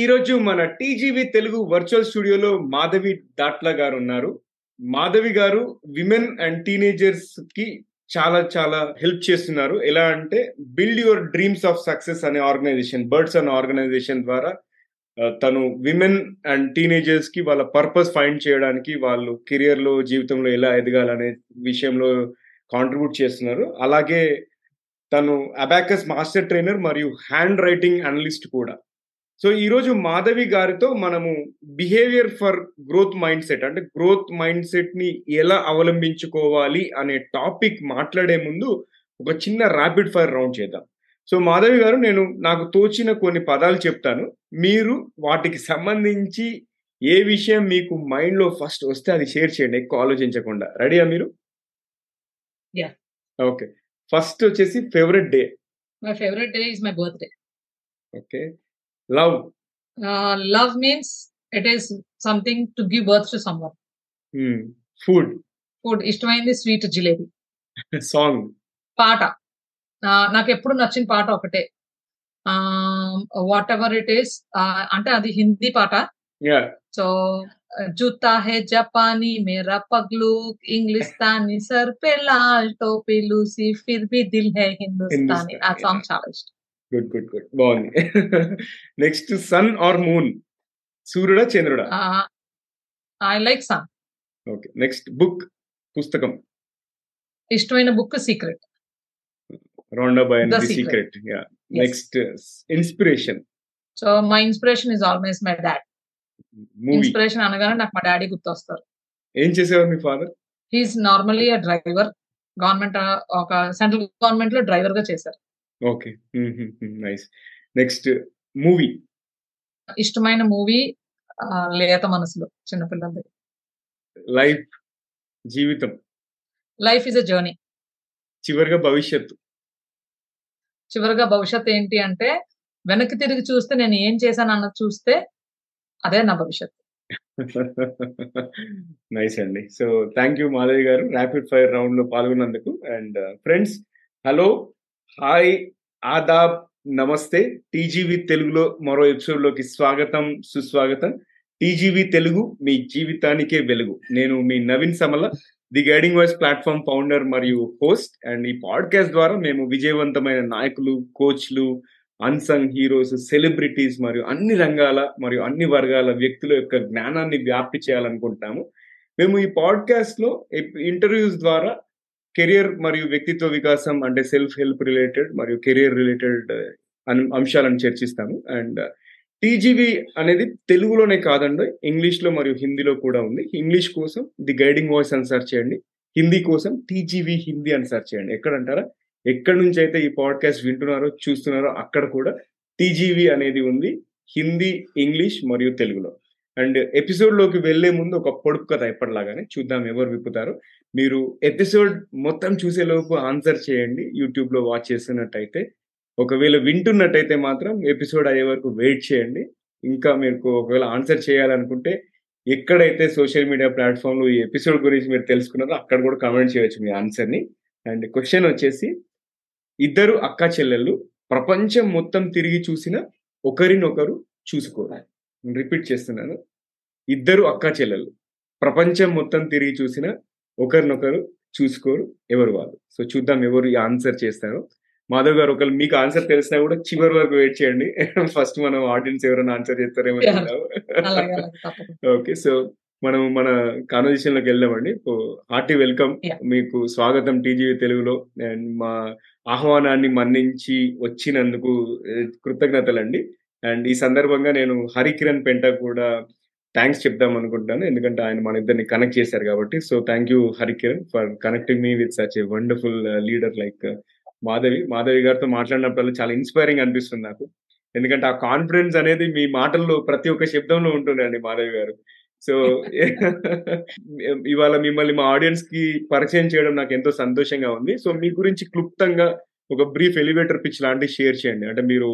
ఈరోజు మన TGV Telugu virtual స్టూడియోలో మాధవి దాట్ల గారు ఉన్నారు మాధవి గారు విమెన్ అండ్ టీనేజర్స్కి చాలా చాలా హెల్ప్ చేస్తున్నారు. ఎలా అంటే build your dreams of success అనే ఆర్గనైజేషన్ బర్డ్స్ అనే ఆర్గనైజేషన్ ద్వారా తను విమెన్ అండ్ టీనేజర్స్కి వాళ్ళ పర్పస్ ఫైండ్ చేయడానికి వాళ్ళు కెరియర్లో జీవితంలో ఎలా ఎదగాలనే విషయంలో కాంట్రిబ్యూట్ చేస్తున్నారు. అలాగే తను అబాకస్ మాస్టర్ ట్రైనర్ మరియు హ్యాండ్ రైటింగ్ అనలిస్ట్ కూడా. సో ఈ రోజు మాధవి గారితో మనము behaviour for growth mind set అంటే గ్రోత్ మైండ్ సెట్ని ఎలా అవలంబించుకోవాలి అనే టాపిక్ మాట్లాడే ముందు ఒక చిన్న ర్యాపిడ్ ఫైర్ రౌండ్ చేద్దాం. సో మాధవి గారు నేను నాకు తోచిన కొన్ని పదాలు చెప్తాను. మీరు వాటికి సంబంధించి ఏ విషయం మీకు మైండ్లో ఫస్ట్ వస్తే అది షేర్ చేయండి ఎక్కువ ఆలోచించకుండా. రెడీయా మీరు. ఓకే ఫస్ట్ వచ్చేసి favourite day My favorite day is my birthday. Okay love. Uh, love means it is something to give birth to someone. Food. Food ఇష్టమైంది స్వీట్ జిలేబీ. సాంగ్. పాట. నాకు ఎప్పుడు నచ్చిన పాట ఒకటే. వాట్ ఎవర్ ఇట్ ఈస్ అంటే అది హిందీ పాట. సో జూతా హే జపానీ మేరా పగ్లు ఇంగ్లిస్తానీ సర్ పే లాల్ టోపీ లూసి ఫిర్ బి దిల్ హే హిందుస్తానీ. ఆ సాంగ్ చాలా ఇష్టం. గుడ్ గుడ్ గుడ్ బాగుంది. నెక్స్ట్ సన్ ఆర్ మూన్ సూర్యుడా చంద్రుడా? I like song okay next book పుస్తకం? ఇష్టమైన book secret round by The the Secret. Secret yeah. Next inspiration so my inspiration is always my dad inspiration అనగానే నాకు మా daddy గుర్తొస్తారు. ఏం చేసేవారు మీ father he is normally a driver government ఒక central గవర్నమెంట్లో డ్రైవర్గా చేశారు. ఓకే. నైస్. Next movie. ఇష్టమైన మూవీ లేత మనసులో చిన్నపిల్లలది లైఫ్ జీవితం. Life is a journey. చివరిగా భవిష్యత్తు. చివరిగా భవిష్యత్ ఏంటి అంటే వెనక్కి తిరిగి చూస్తే నేను ఏం చేశాను అన్నది చూస్తే అదే నా భవిష్యత్ నైస్ అండి. సో థ్యాంక్ యూ మాధవి గారు. ర్యాపిడ్ ఫైర్ రౌండ్లో పాల్గొన్నందుకు. అండ్ ఫ్రెండ్స్ హలో హాయ్ ఆదాబ్ నమస్తే. టీజీవి తెలుగులో మరో ఎపిసోడ్లోకి స్వాగతం సుస్వాగతం. టీజీవి తెలుగు మీ జీవితానికే వెలుగు. నేను మీ Naveen Samala the guiding voice platform founder మరియు హోస్ట్. అండ్ ఈ పాడ్కాస్ట్ ద్వారా మేము విజయవంతమైన నాయకులు కోచ్లు అన్సంగ్ హీరోస్ సెలబ్రిటీస్ మరియు అన్ని రంగాల మరియు అన్ని వర్గాల వ్యక్తుల యొక్క జ్ఞానాన్ని వ్యాప్తి చేయాలనుకుంటున్నాము. మేము ఈ పాడ్కాస్ట్లో ఇంటర్వ్యూస్ ద్వారా కెరియర్ మరియు వ్యక్తిత్వ వికాసం అంటే సెల్ఫ్ హెల్ప్ రిలేటెడ్ మరియు కెరియర్ రిలేటెడ్ uh, అంశాలను చర్చిస్తాము. అండ్ uh, టీజీవి అనేది తెలుగులోనే కాదండి ఇంగ్లీష్లో మరియు హిందీలో కూడా ఉంది. ఇంగ్లీష్ కోసం ది గైడింగ్ వాయిస్ అని సెర్చ్ చేయండి. హిందీ కోసం టీజీవి హిందీ అని సెర్చ్ చేయండి. ఎక్కడంటారా? ఎక్కడి నుంచి అయితే ఈ పాడ్కాస్ట్ వింటున్నారో చూస్తున్నారో అక్కడ కూడా టీజీవి అనేది ఉంది హిందీ ఇంగ్లీష్ మరియు తెలుగులో. అండ్ ఎపిసోడ్లోకి వెళ్ళే ముందు ఒక పొడుపు కథ ఎప్పటిలాగానే చూద్దాం ఎవరు విప్పుతారు. మీరు ఎపిసోడ్ మొత్తం చూసేలోపు ఆన్సర్ చేయండి. యూట్యూబ్లో వాచ్ చేస్తున్నట్టయితే. ఒకవేళ వింటున్నట్టయితే మాత్రం ఎపిసోడ్ అయ్యే వరకు వెయిట్ చేయండి. ఇంకా మీకు ఒకవేళ ఆన్సర్ చేయాలనుకుంటే ఎక్కడైతే సోషల్ మీడియా ప్లాట్ఫామ్లో ఈ ఎపిసోడ్ గురించి మీరు తెలుసుకున్నారో అక్కడ కూడా కామెంట్ చేయొచ్చు మీ ఆన్సర్ని అండ్ క్వశ్చన్ వచ్చేసి ఇద్దరు అక్క చెల్లెళ్ళు ప్రపంచం మొత్తం తిరిగి చూసిన ఒకరినొకరు చూసుకోరు రిపీట్ చేస్తున్నాను. ఇద్దరు అక్క చెల్లెళ్ళు ప్రపంచం మొత్తం తిరిగి చూసిన ఒకరినొకరు చూసుకోరు ఎవరు వాళ్ళు? సో చూద్దాం ఎవరు ఆన్సర్ చేస్తారో. మాధవ్ గారు ఒకరు మీకు ఆన్సర్ తెలిసినా కూడా చివరి వరకు వెయిట్ చేయండి. ఫస్ట్ మనం ఆడియన్స్ ఎవరైనా ఆన్సర్ చేస్తారేమో ఓకే సో మనం మన కాన్వర్జేషన్లోకి వెళ్దామండి హార్టీ వెల్కమ్. మీకు స్వాగతం టీజీవీ తెలుగులో. అండ్ మా ఆహ్వానాన్ని మన్నించి వచ్చినందుకు కృతజ్ఞతలండి. అండ్ ఈ సందర్భంగా నేను హరికిరణ్ పెంట కూడా థ్యాంక్స్ చెప్దాం అనుకుంటాను ఎందుకంటే ఆయన మన ఇద్దరిని కనెక్ట్ చేశారు కాబట్టి. So thank you Harikiran for connecting me with such a wonderful leader like Madhavi. Madhavi గారితో మాట్లాడినప్పుడు చాలా ఇన్స్పైరింగ్ అనిపిస్తుంది నాకు. ఎందుకంటే ఆ కాన్ఫిడెన్స్ అనేది మీ మాటల్లో ప్రతి ఒక్క శబ్దంలో ఉంటుందండి మాధవి గారు. సో ఇవాళ మిమ్మల్ని మా ఆడియన్స్కి పరిచయం చేయడం నాకు ఎంతో సంతోషంగా ఉంది. సో మీ గురించి క్లుప్తంగా ఒక బ్రీఫ్ ఎలివేటర్ పిచ్ లాంటివి షేర్ చేయండి. అంటే మీరు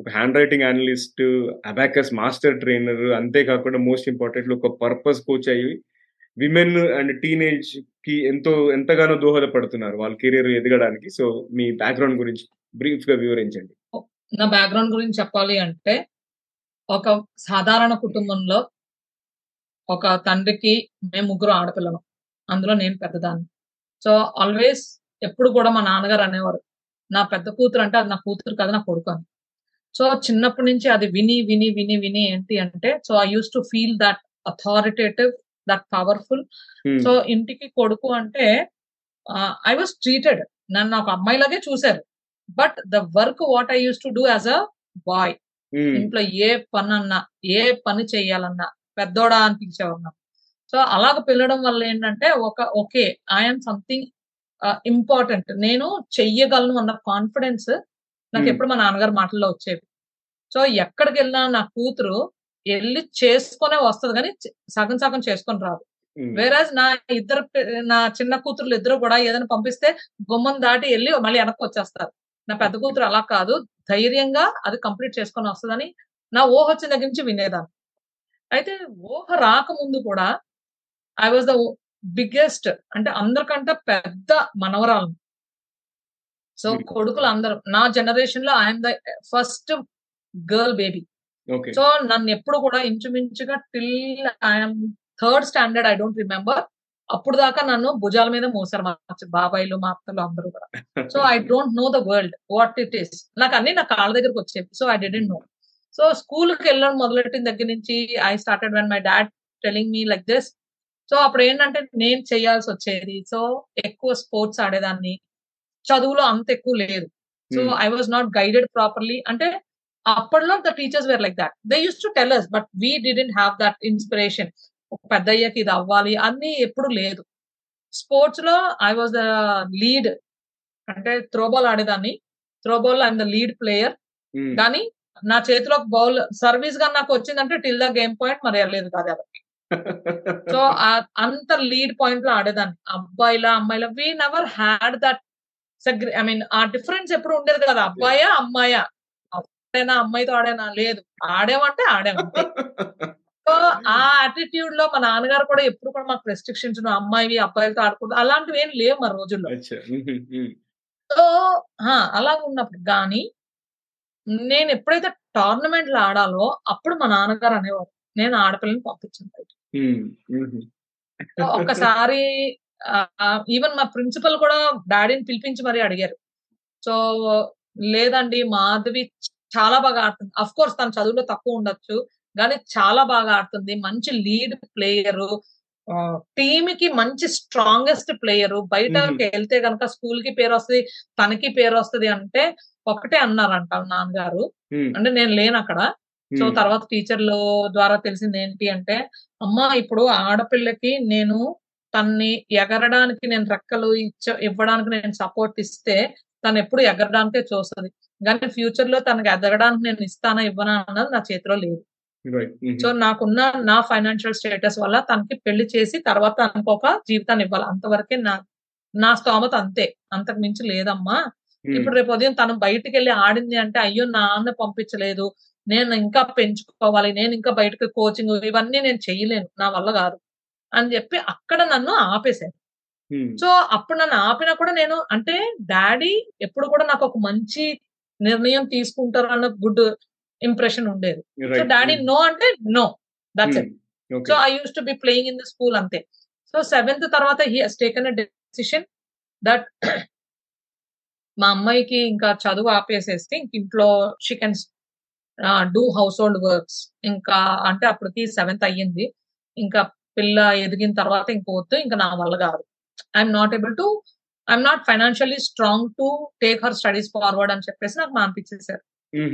ఒక hand writing analyst abacus master trainer అంతేకాకుండా మోస్ట్ ఇంపార్టెంట్ ఒక పర్పస్ కోచ్ అయ్యి విమెన్ అండ్ టీనేజ్కి ఎంతో ఎంతగానో దోహదపడుతున్నారు వాళ్ళ కెరీర్ ఎదగడానికి. సో మీ బ్యాక్గ్రౌండ్ గురించి బ్రీఫ్గా వివరించండి. నా బ్యాక్గ్రౌండ్ గురించి చెప్పాలి అంటే ఒక సాధారణ కుటుంబంలో ఒక తండ్రికి మేము ముగ్గురు ఆడపిల్లలం. అందులో నేను పెద్దదాన్ని. సో ఆల్వేస్ ఎప్పుడు కూడా మా నాన్నగారు అనేవారు నా పెద్ద కూతురు అంటే అది నా కూతురు కాదు నా కొడుకు అని. సో చిన్నప్పటి నుంచి అది విని విని విని విని ఏంటి అంటే so I use to feel that authoritative that powerful so ఇంటికి కొడుకు అంటే ఐ వాస్ ట్రీటెడ్ నన్ను ఒక అమ్మాయిలాగే చూశారు. But the work what I use to do as a boy ఇంట్లో ఏ పని అన్నా ఏ పని చేయాలన్నా పెద్దోడా అనిపించేవారు సో అలాగ పిల్లడం వల్ల ఏంటంటే ఒక ఓకే ఐఎమ్ సంథింగ్ ఇంపార్టెంట్ నేను చెయ్యగలను అన్న కాన్ఫిడెన్స్ నాకు. ఎప్పుడు మా నాన్నగారు మాటల్లో వచ్చేవి. సో ఎక్కడికి వెళ్ళినా నా కూతురు వెళ్ళి చేసుకునే వస్తుంది కానీ సగం సగం చేసుకొని రాదు. వేరాజ్ నా ఇద్దరు నా చిన్న కూతుర్లు ఇద్దరు కూడా ఏదైనా పంపిస్తే గుమ్మం దాటి వెళ్ళి మళ్ళీ వెనక్కి వచ్చేస్తారు. నా పెద్ద కూతురు అలా కాదు. ధైర్యంగా అది కంప్లీట్ చేసుకొని వస్తుందని నా ఊహ వచ్చిన దగ్గర నుంచి వినేదాన్ని. అయితే ఊహ రాకముందు కూడా ఐ వాజ్ ద బిగ్గెస్ట్ అంటే అందరికంటే పెద్ద మనవరాలు సో. కొడుకులు అందరూ నా జనరేషన్లో I'm the first girl baby. So నన్ను ఎప్పుడు కూడా ఇంచుమించుగా till I'm third standard I don't remember. అప్పుడు దాకా నన్ను భుజాల మీద మోసారు మా బాబాయిలు మా అత్తలు అందరూ కూడా. So I don't know the world what it is నాకు అన్ని నా కాళ్ళ దగ్గరకు వచ్చేవి so I didn't know. So స్కూల్కి వెళ్ళడం మొదలెట్టిన దగ్గర నుంచి I started when my dad telling me like this. So అప్పుడు ఏంటంటే నేను చేయాల్సి వచ్చేది సో ఎక్కువ స్పోర్ట్స్ ఆడేదాన్ని చదువులో అంత ఎక్కువ లేదు. So. I was not guided properly అంటే అప్పట్లో the teachers were like that. They use to tell us but we didn't have that inspiration. పెద్ద అయ్యాక ఇది అవ్వాలి అన్ని ఎప్పుడు లేదు. స్పోర్ట్స్లో ఐ వాజ్ ద లీడ్ అంటే throwball ఆడేదాన్ని. Throwball I'm the lead player కానీ నా చేతిలో బౌల్ సర్వీస్గా నాకు వచ్చిందంటే టిల్ ద గేమ్ పాయింట్ మరి వెళ్ళలేదు కాదు ఎవరికి. సో అంత లీడ్ పాయింట్లో ఆడేదాన్ని. అబ్బాయిలా అమ్మాయిలా we never had that I mean ఆ డిఫరెన్స్ ఎప్పుడు ఉండేది కదా? అబ్బాయా అమ్మాయా? ఆడేనా అమ్మాయితో ఆడేనా? లేదు. ఆడేమంటే ఆడేమంటే సో ఆ అటిట్యూడ్లో మా నాన్నగారు కూడా ఎప్పుడు కూడా మాకు రెస్ట్రిక్షన్స్ అమ్మాయి అబ్బాయిలతో ఆడుకుంటూ అలాంటివి ఏం లేవు మా రోజుల్లో. సో అలాగ ఉన్నప్పుడు కానీ నేను ఎప్పుడైతే టోర్నమెంట్లో ఆడాలో అప్పుడు మా నాన్నగారు అనేవారు నేను ఆడపిల్లని పంపించాను బయట సో ఒక్కసారి ఈవెన్ మా ప్రిన్సిపల్ కూడా డాడీని పిలిపించి మరీ అడిగారు. సో లేదండి మాధవి చాలా బాగా ఆడుతుంది. అఫ్ కోర్స్ తన చదువులో తక్కువ ఉండొచ్చు కానీ చాలా బాగా ఆడుతుంది. మంచి లీడ్ ప్లేయర్ టీమ్కి మంచి స్ట్రాంగెస్ట్ ప్లేయర్ బయటకి వెళ్తే గనక స్కూల్కి పేరు వస్తుంది తనకి పేరు వస్తుంది అంటే ఒకటే అన్నారంట నాన్నగారు. అంటే నేను లేను అక్కడ. సో తర్వాత టీచర్లు ద్వారా తెలిసింది ఏంటి అంటే అమ్మ ఇప్పుడు ఆడపిల్లకి నేను తన్ని ఎగరడానికి నేను రెక్కలు ఇచ్చ ఇవ్వడానికి నేను సపోర్ట్ ఇస్తే తను ఎప్పుడు ఎగరడానికే చూస్తుంది. కానీ ఫ్యూచర్లో తనకి ఎదగడానికి నేను ఇస్తానా ఇవ్వనా అన్నది నా చేతిలో లేదు. ఉమ్, సో నాకున్న నా ఫైనాన్షియల్ స్టేటస్ వల్ల తనకి పెళ్ళి చేసి తర్వాత తనకు ఒక జీవితాన్ని ఇవ్వాలి. అంతవరకే నా నా స్తోమత అంతే. అంతకు మించి లేదమ్మా. ఉమ్, ఇప్పుడు రేపు ఉదయం తను బయటికి వెళ్ళి ఆడింది అంటే అయ్యో నాన్న పంపించలేదు. నేను ఇంకా పెంచుకోవాలి. నేను ఇంకా బయటకు కోచింగ్ ఇవన్నీ నేను చెయ్యలేను నా వల్ల కాదు. అని చెప్పి అక్కడ నన్ను ఆపేశారు. సో అప్పుడు నన్ను ఆపినా కూడా నేను అంటే డాడీ ఎప్పుడు కూడా నాకు ఒక మంచి నిర్ణయం తీసుకుంటారు అన్న గుడ్ ఇంప్రెషన్ ఉండేది. సో డాడీ నో అంటే no that's it. So I use to be playing in the school అంతే. సో సెవెంత్ తర్వాత he has taken a decision that మా అమ్మాయికి ఇంకా చదువు ఆపేసేస్తే ఇంక ఇంట్లో she can do household works. ఇంకా అంటే అప్పటికి సెవెంత్ అయ్యింది. ఇంకా పిల్ల ఎదిగిన తర్వాత ఇంక వద్దు ఇంకా నా వల్ల కాదు. I'm not able to I'm not financially strong to take her studies forward అని చెప్పేసి నాకు మానిపించేశారు.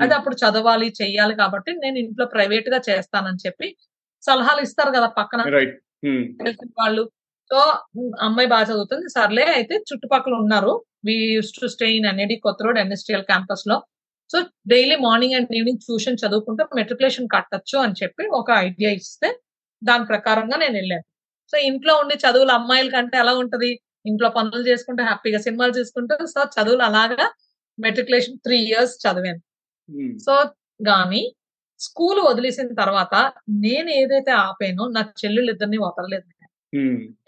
అది అప్పుడు చదవాలి చెయ్యాలి కాబట్టి నేను ఇంట్లో ప్రైవేట్గా చేస్తానని చెప్పి సలహాలు ఇస్తారు కదా పక్కన. తెలిసిన వాళ్ళు. సో అమ్మాయి బాగా చదువుతుంది. సర్లే అయితే చుట్టుపక్కల ఉన్నారు. We use to stay in NAD Kotha road NSTL క్యాంపస్లో. So daily morning and evening tuition చదువుకుంటే మెట్రికులేషన్ కట్టచ్చు అని చెప్పి ఒక ఐడియా ఇస్తే దాని ప్రకారంగా నేను వెళ్ళాను. సో ఇంట్లో ఉండి చదువులు అమ్మాయిల కంటే ఎలా ఉంటది? ఇంట్లో పనులు చేసుకుంటే హ్యాపీగా సినిమాలు చేసుకుంటే సో చదువులు అలాగా మెట్రికులేషన్ త్రీ ఇయర్స్ చదివాను. సో గాని స్కూల్ వదిలేసిన తర్వాత నేను ఏదైతే ఆపానో నా చెల్లెళ్ళు ఇద్దరిని వదలలేదు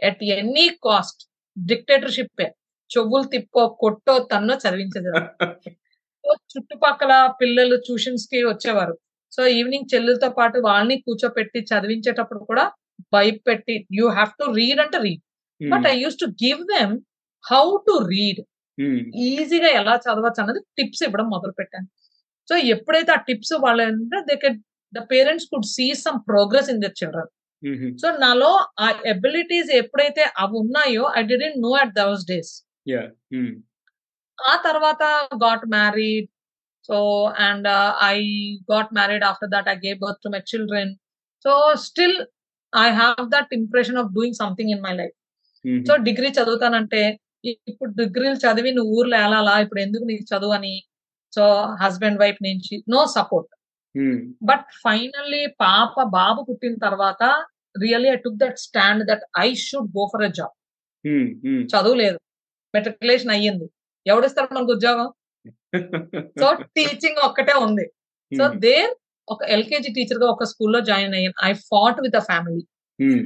ఎట్ ఎనీ కాస్ట్ డిక్టేటర్షిప్ చెవులు తిప్పో కొట్టో తన్నో చదివించేది సో చుట్టుపక్కల పిల్లలు ట్యూషన్స్కి వచ్చేవారు. సో ఈవినింగ్ చెల్లెలతో పాటు వాళ్ళని కూర్చోపెట్టి చదివించేటప్పుడు కూడా భయపెట్టి యూ హ్యావ్ టు రీడ్ అంటే read but I use to give them how to read ఈజీగా ఎలా చదవచ్చు అన్నది టిప్స్ ఇవ్వడం మొదలు పెట్టాను సో ఎప్పుడైతే ఆ టిప్స్ వాళ్ళ they can the parents could see some progress in their children so నాలో ఆ ఎబిలిటీస్ ఎప్పుడైతే అవి ఉన్నాయో I didn't know at those days ఆ తర్వాత got married so and I got married after that I gave birth to my children so still I have that impression of doing something in my life so degree చదువుతానంటే ఇప్పుడు డిగ్రీలు చదివి నువ్వు ఊర్లో వెళ్ళాలా ఇప్పుడు ఎందుకు నీకు చదువు అని? సో హస్బెండ్ వైఫ్ నుంచి నో సపోర్ట్ బట్ ఫైనల్లీ పాప బాబు పుట్టిన తర్వాత really I took that stand that I should go for a job చదువు లేదు. మెట్రికులేషన్ అయ్యింది. ఎవడిస్తారు మనకు ఉద్యోగం? సో టీచింగ్ ఒక్కటే ఉంది. సో దేర్ ఒక ఎల్కేజీ టీచర్గా ఒక స్కూల్లో జాయిన్ అయ్యాను. I fought with a family.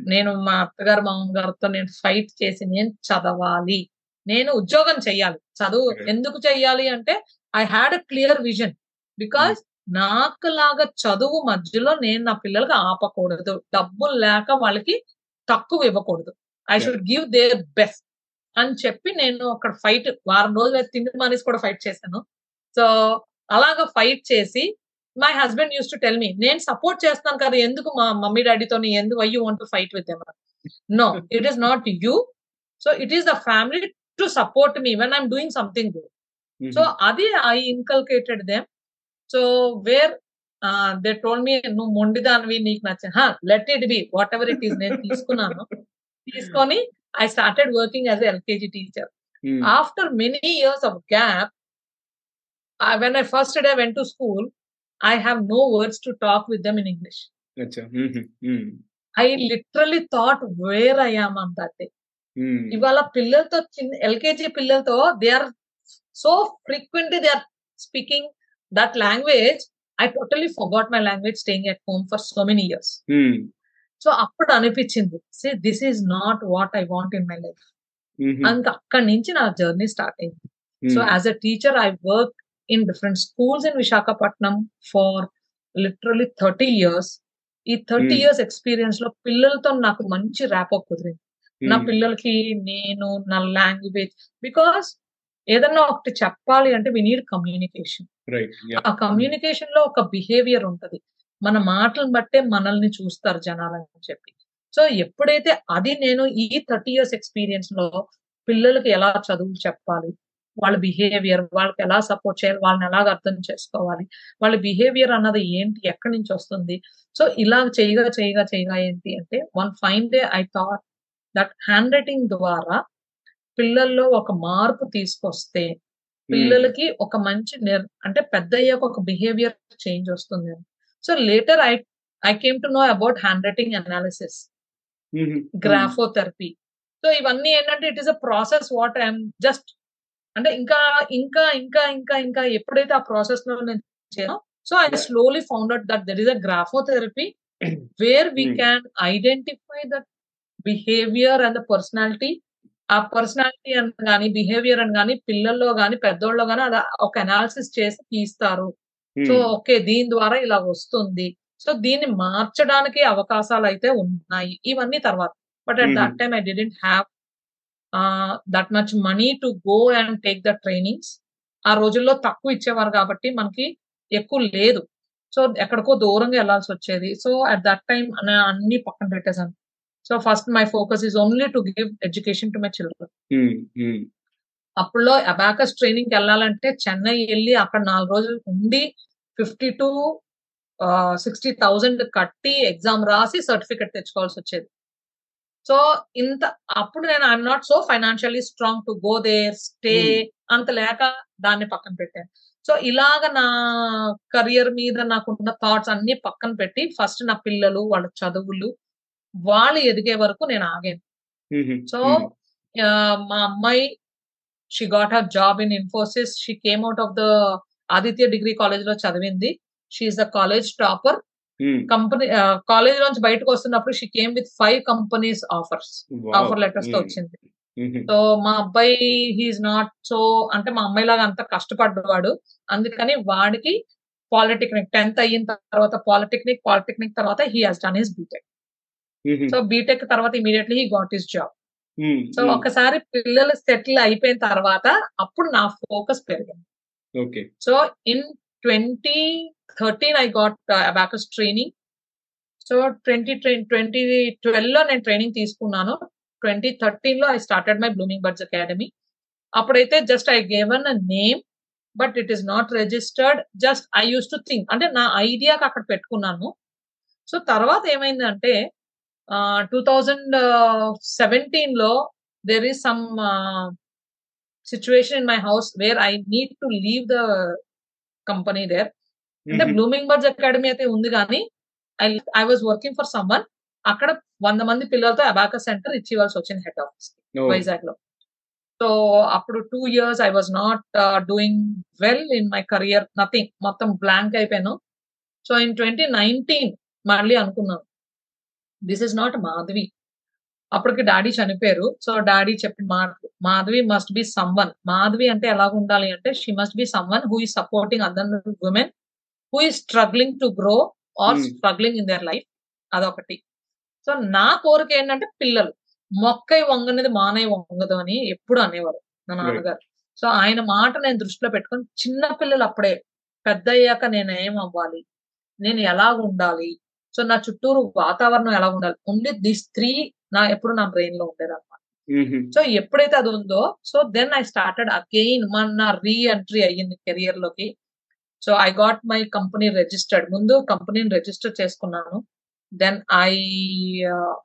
నేను మా అత్తగారు మామూలు గారితో నేను ఫైట్ చేసి నేను చదవాలి. నేను ఉద్యోగం చెయ్యాలి. చదువు ఎందుకు చెయ్యాలి అంటే I had a clear vision. Because నాకు లాగా చదువు మధ్యలో నేను నా పిల్లలకి ఆపకూడదు. డబ్బులు లేక వాళ్ళకి తక్కువ ఇవ్వకూడదు. I should give their best అని చెప్పి నేను అక్కడ ఫైట్ వారం రోజులు తిండి మానేసి కూడా ఫైట్ చేశాను. సో అలాగా ఫైట్ చేసి my husband use to tell me నేను సపోర్ట్ చేస్తాను కదా ఎందుకు మా మమ్మీ డాడీతో ఎందుకు I you want to fight with them no it is not you so it is the family to support me when I'm doing something good so అది I inculcated them so where they told me నువ్వు మొండిదానివి నీకు నచ్చ let it be whatever it is నేను తీసుకున్నాను. తీసుకొని I started working as LKG teacher after many years of gap when I first day went to school I have no words to talk with them in English I literally thought where I am on that day ఇవాళ పిల్లలతో చిన్న LKG పిల్లలతో they are so frequent they are speaking that language I totally forgot my language staying at home for so many years so అప్పుడు అనిపించింది say this is not what I want in my life ఇంకా అక్కడి నుంచి నా journey start అయింది. So as a teacher I work in different schools in Visakhapatnam for literally thirty years ఈ thirty years ఎక్స్పీరియన్స్లో పిల్లలతో నాకు మంచి ర్యాప్ కుదిరింది. నా పిల్లలకి నేను నా లాంగ్వేజ్ బికాస్ ఏదన్నా ఒకటి చెప్పాలి అంటే వి నీడ్ కమ్యూనికేషన్ ఆ కమ్యూనికేషన్లో ఒక బిహేవియర్ ఉంటది. మన మాటలను బట్టే మనల్ని చూస్తారు జనాలని చెప్పి. సో ఎప్పుడైతే అది నేను ఈ థర్టీ ఇయర్స్ ఎక్స్పీరియన్స్లో పిల్లలకి ఎలా చదువు చెప్పాలి వాళ్ళ బిహేవియర్ వాళ్ళకి ఎలా సపోర్ట్ చేయాలి వాళ్ళని ఎలాగ అర్థం చేసుకోవాలి వాళ్ళ బిహేవియర్ అన్నది ఏంటి ఎక్కడి నుంచి వస్తుంది? సో ఇలా చేయగా చేయగా చేయగా ఏంటి అంటే one fine day I thought that hand writing ద్వారా పిల్లల్లో ఒక మార్పు తీసుకొస్తే పిల్లలకి ఒక మంచి అంటే పెద్ద అయ్యాక ఒక బిహేవియర్ చేంజ్ వస్తుంది. So later I I came to know about hand writing analysis graphotherapy so ఇవన్నీ ఏంటంటే it is a process what I'm just అంటే ఇంకా ఇంకా ఇంకా ఇంకా ఇంకా ఎప్పుడైతే ఆ ప్రాసెస్లో నేను చేయను so I slowly found out that there is a graphotherapy where we can identify that behaviour and the personality ఆ పర్సనాలిటీ అని కానీ బిహేవియర్ అని కానీ పిల్లల్లో కానీ పెద్దోళ్ళలో కానీ అది ఒక అనాలిసిస్ చేసి తీస్తారు. సో ఓకే దీని ద్వారా ఇలా వస్తుంది. సో దీన్ని మార్చడానికి అవకాశాలు అయితే ఉన్నాయి. ఇవన్నీ తర్వాత. But at that time I didn't have that much money to go and take the trainings ఆ రోజుల్లో తక్కువ ఇచ్చేవారు కాబట్టి మనకి ఎక్కువ లేదు. సో ఎక్కడికో దూరంగా వెళ్ళాల్సి వచ్చేది. సో అట్ దట్ టైం అన్ని పక్కన పెట్టేశాను. So first my focus is only to give education to my children అప్పుడులో అబాకస్ ట్రైనింగ్ వెళ్ళాలంటే చెన్నై వెళ్ళి అక్కడ నాలుగు రోజులు ఉండి ఫిఫ్టీ టు సిక్స్టీ థౌజండ్ కట్టి ఎగ్జామ్ రాసి సర్టిఫికెట్ తెచ్చుకోవాల్సి వచ్చేది. సో ఇంత అప్పుడు నేను I'm not so financially strong to go there stay అంత లేక దాన్ని పక్కన పెట్టాను సో ఇలాగ నా కెరియర్ మీద నాకున్న థాట్స్ అన్ని పక్కన పెట్టి ఫస్ట్ నా పిల్లలు వాళ్ళ చదువులు వాళ్ళు ఎదిగే వరకు నేను ఆగాను. సో మా అమ్మాయి she got her job in Infosys she came out of the Aditya degree కాలేజ్లో చదివింది. She's the college topper company college నుంచి బయటకు వస్తున్నప్పుడు she came with five companies offers offer లెటర్స్తో వచ్చింది. సో మా అబ్బాయి హీఈస్ నాట్ సో అంటే మా అమ్మాయి లాగా అంత కష్టపడ్డవాడు. అందుకని వాడికి పాలిటెక్నిక్ టెన్త్ అయిన తర్వాత పాలిటెక్నిక్ పాలిటెక్నిక్ తర్వాత he has done his BTech. So BTech తర్వాత immediately he got his job. So ఒకసారి పిల్లలు సెటిల్ అయిపోయిన తర్వాత అప్పుడు నా ఫోకస్ పెరిగింది. So in twenty thirteen I uh, abacus training so twenty twenty ట్వెల్వ్లో నేను ట్రైనింగ్ తీసుకున్నాను. Twenty థర్టీన్లో I started my blooming birds academy అప్పుడైతే just I given a name but it is not registered just I use to think అంటే నా ఐడియాకి అక్కడ పెట్టుకున్నాను. So తర్వాత ఏమైందంటే టూ థౌజండ్ సెవెంటీన్లో there is some situation in my house where I need to leave the company there అంటే. Blooming birds academy అయితే ఉంది కానీ I I was working for someone అక్కడ వంద మంది పిల్లలతో అబాకా సెంటర్ ఇచ్చివలసి వచ్చింది హెడ్ ఆఫీస్. వైజాగ్లో. సో అప్పుడు two years I was not doing well in my career nothing మొత్తం బ్లాంక్ అయిపోయాను. సో ఇన్ ట్వంటీ నైన్టీన్ మళ్ళీ అనుకున్నాను. దిస్ ఇస్ నాట్ మాధవి అప్పటికి డాడీ చనిపోయారు. సో డాడీ చెప్పిన మాటలు Madhavi must be someone Madhavi అంటే ఎలా ఉండాలి అంటే she must be someone who is supporting other women who is struggling to grow or. Struggling in their life అదొకటి. సో నా కోరిక ఏంటంటే పిల్లలు. మొక్కై వంగనిది మానై వంగదు అని ఎప్పుడు అనేవారు నా నాన్నగారు. సో ఆయన మాట నేను దృష్టిలో పెట్టుకొని చిన్న పిల్లలు అప్పుడే పెద్ద అయ్యాక నేను ఏం అవ్వాలి? నేను ఎలా ఉండాలి? సో నా చుట్టూరు వాతావరణం ఎలా ఉండాలి? ఓన్లీ దిస్ త్రీ నా ఎప్పుడు నా బ్రెయిన్లో ఉండేది అనమాట మ్మ్. సో ఎప్పుడైతే అది ఉందో so then I started again మన రీ ఎంట్రీ అయ్యింది కెరియర్లోకి. So I got my company registered ముందు కంపెనీని రిజిస్టర్ చేసుకున్నాను. Then I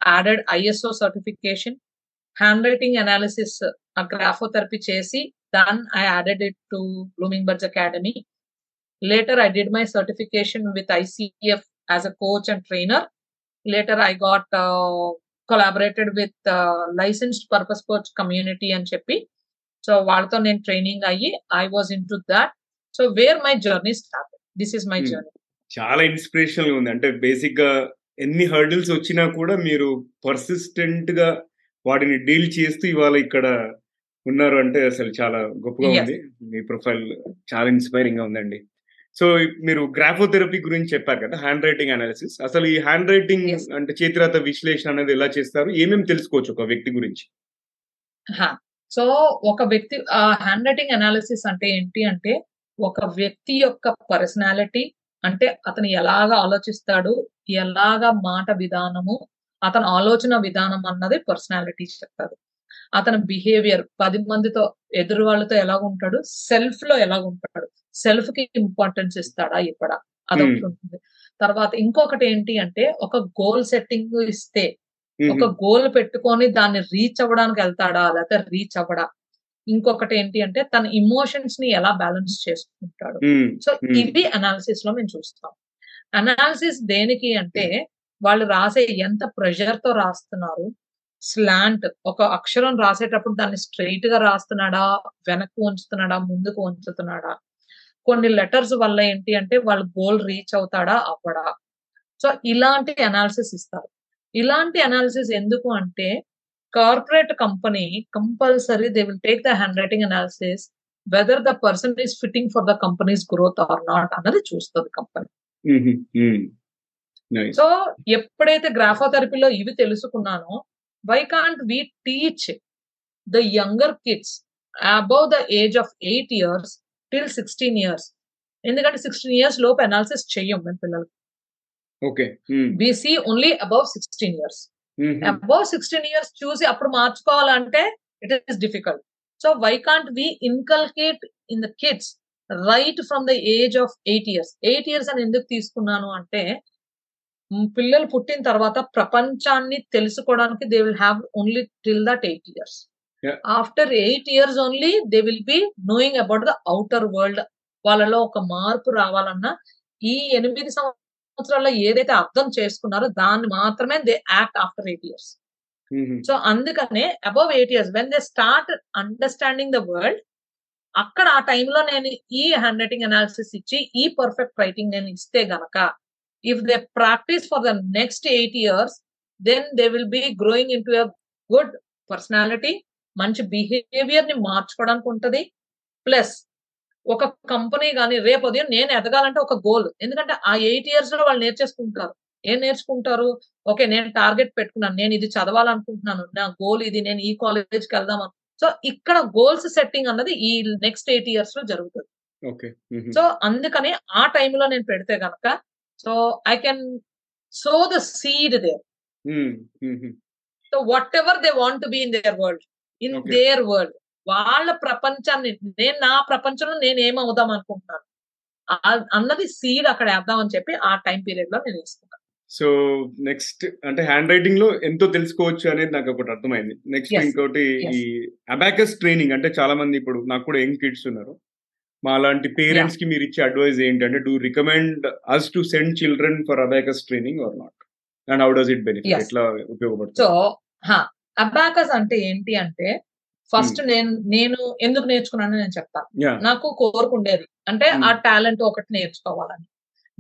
added ISO certification hand writing analysis graphotherapy చేసి then I added it to blooming birds academy later i did my certification with icf as a coach and trainer. Later i got collaborated with uh, licensed purpose coach community అని చెప్పి so వాళ్ళతో నేను training అయ్యి I was in to that so where my journey start this is my. Journey చాలా ఇన్స్పిరేషనల్గా ఉంది. అంటే బేసిక్గా ఎన్ని హర్డిల్స్ వచ్చినా కూడా మీరు పర్సిస్టెంట్గా వాటిని డీల్ చేస్తూ ఇవాళ ఇక్కడ ఉన్నారు అంటే అసలు చాలా గొప్పగా. ఉంది. మీ ప్రొఫైల్ చాలా ఇన్స్పైరింగ్గా ఉందండి. సో మీరు గ్రాఫోథెరపీ గురించి చెప్పారు కదా హ్యాండ్ రైటింగ్ అనాలిసిస్ అసలు ఈ హ్యాండ్ రైటింగ్. అంటే చేతిరాత విశ్లేషణ అనేది ఎలా చేస్తారు? ఏమేమి తెలుసుకోవచ్చు ఒక వ్యక్తి గురించి? సో ఒక వ్యక్తి హ్యాండ్ రైటింగ్ అనాలిసిస్ అంటే ఏంటి అంటే ఒక వ్యక్తి యొక్క పర్సనాలిటీ అంటే అతను ఎలాగా ఆలోచిస్తాడు ఎలాగా మాట విధానము అతని ఆలోచన విధానం అన్నది పర్సనాలిటీ చెప్తారు అతని బిహేవియర్ పది మందితో ఎదురు వాళ్ళతో ఎలా ఉంటాడు సెల్ఫ్లో ఎలా ఉంటాడు. సెల్ఫ్కి ఇంపార్టెన్స్ ఇస్తాడా ఇవ్వడా అదొకటి ఉంటుంది. తర్వాత ఇంకొకటి ఏంటి అంటే ఒక గోల్ సెట్టింగ్ ఇస్తే ఒక గోల్ పెట్టుకొని దాన్ని రీచ్ అవ్వడానికి వెళ్తాడా లేకపోతే రీచ్ అవ్వడా? ఇంకొకటి ఏంటి అంటే తన ఇమోషన్స్ని ఎలా బ్యాలెన్స్ చేసుకుంటాడు? సో. ఇవి అనాలిసిస్లో మేము చూస్తాం. అనాలిసిస్ దేనికి అంటే వాళ్ళు రాసే ఎంత ప్రెషర్తో రాస్తున్నారు స్లాంట్ ఒక అక్షరం రాసేటప్పుడు దాన్ని స్ట్రైట్గా రాస్తున్నాడా వెనక్కి ఉంచుతున్నాడా ముందుకు ఉంచుతున్నాడా? కొన్ని లెటర్స్ వల్ల ఏంటి అంటే వాళ్ళు గోల్ రీచ్ అవుతాడా అవ్వడా? సో ఇలాంటి అనాలిసిస్ ఇస్తారు. ఇలాంటి అనాలిసిస్ ఎందుకు అంటే corporate company compulsory they will take the hand writing analysis whether the person is fitting for the company's growth or not అన్నది చూస్తుంది కంపెనీ సో ఎప్పుడైతే గ్రాఫోథెరపీలో ఇవి తెలుసుకున్నానో why can't we teach the younger kids above the age of eight years till sixteen years ఎందుకంటే sixteen years లోపు analysis చెయ్యం మేము పిల్లలు okay we see only above sixteen years above sixteen years చూసి అప్పుడు మార్చుకోవాలంటే it is difficult so why can't we inculcate in the kids right from the age of eight years eight years అని ఎందుకు తీసుకున్నాను అంటే పిల్లలు పుట్టిన తర్వాత ప్రపంచాన్ని తెలుసుకోవడానికి they will have only till that eight years. After eight years only they will be knowing about the outer world వాళ్ళలో ఒక మార్పు రావాలన్నా ఈ ఎనిమిది సంవత్సరాల్లో ఏదైతే అర్థం చేసుకున్నారో దాన్ని మాత్రమే they act after eight years so అందుకనే above eight years when they start understanding the world అక్కడ ఆ టైంలో నేను ఈ హ్యాండ్ రైటింగ్ అనాలిసిస్ ఇచ్చి ఈ పర్ఫెక్ట్ రైటింగ్ నేను ఇస్తే గనక if they practise for the next eight years then they will be growing in to a good personality మంచి బిహేవియర్ని మార్చుకోవడానికి ఉంటది. ప్లస్ ఒక కంపెనీ కానీ రేపు ఉదయం నేను ఎదగాలంటే ఒక గోల్ ఎందుకంటే ఆ ఎయిట్ ఇయర్స్లో వాళ్ళు నేర్చేసుకుంటారు. ఏం నేర్చుకుంటారు? ఓకే నేను టార్గెట్ పెట్టుకున్నాను. నేను ఇది చదవాలనుకుంటున్నాను. నా గోల్ ఇది. నేను ఈ కాలేజ్కి వెళ్దాం సో ఇక్కడ గోల్స్ సెట్టింగ్ అన్నది ఈ నెక్స్ట్ ఎయిట్ ఇయర్స్లో జరుగుతుంది. ఓకే. సో అందుకని ఆ టైంలో నేను పెడితే గనక so I can sow the seed there so whatever they want be in their world in. Their world వాళ్ళ ప్రపంచాన్ని నేను నా ప్రపంచంలో నేను ఏమవుదాం అనుకుంటున్నాను? అన్నది సీడ్ అక్కడ వేద్దామని చెప్పి ఆ టైం పీరియడ్లో నేను వేసుకున్నాను సో నెక్స్ట్ అంటే హ్యాండ్ రైటింగ్లో ఎంతో తెలుసుకోవచ్చు అనేది నాకు ఒకటి అర్థమైంది. నెక్స్ట్. ఇంకోటి. ఈ అబాకస్ ట్రైనింగ్ అంటే చాలా మంది ఇప్పుడు నాకు కూడా యంగ్ కిడ్స్ ఉన్నారు. మా లాంటి పేరెంట్స్కి మీరు ఇచ్చే అడ్వైజ్ ఏంటంటే do recommend us to send children for abacus training or not and how does it benefit. ఎట్లా సో ఉపయోగపడుతుంది అబాకస్ అంటే ఏంటి అంటే ఫస్ట్ నేను నేను ఎందుకు నేర్చుకున్నానో నేను చెప్తాను నాకు కోరుకుండేది. అంటే Hmm. ఆ టాలెంట్ ఒకటి నేర్చుకోవాలని.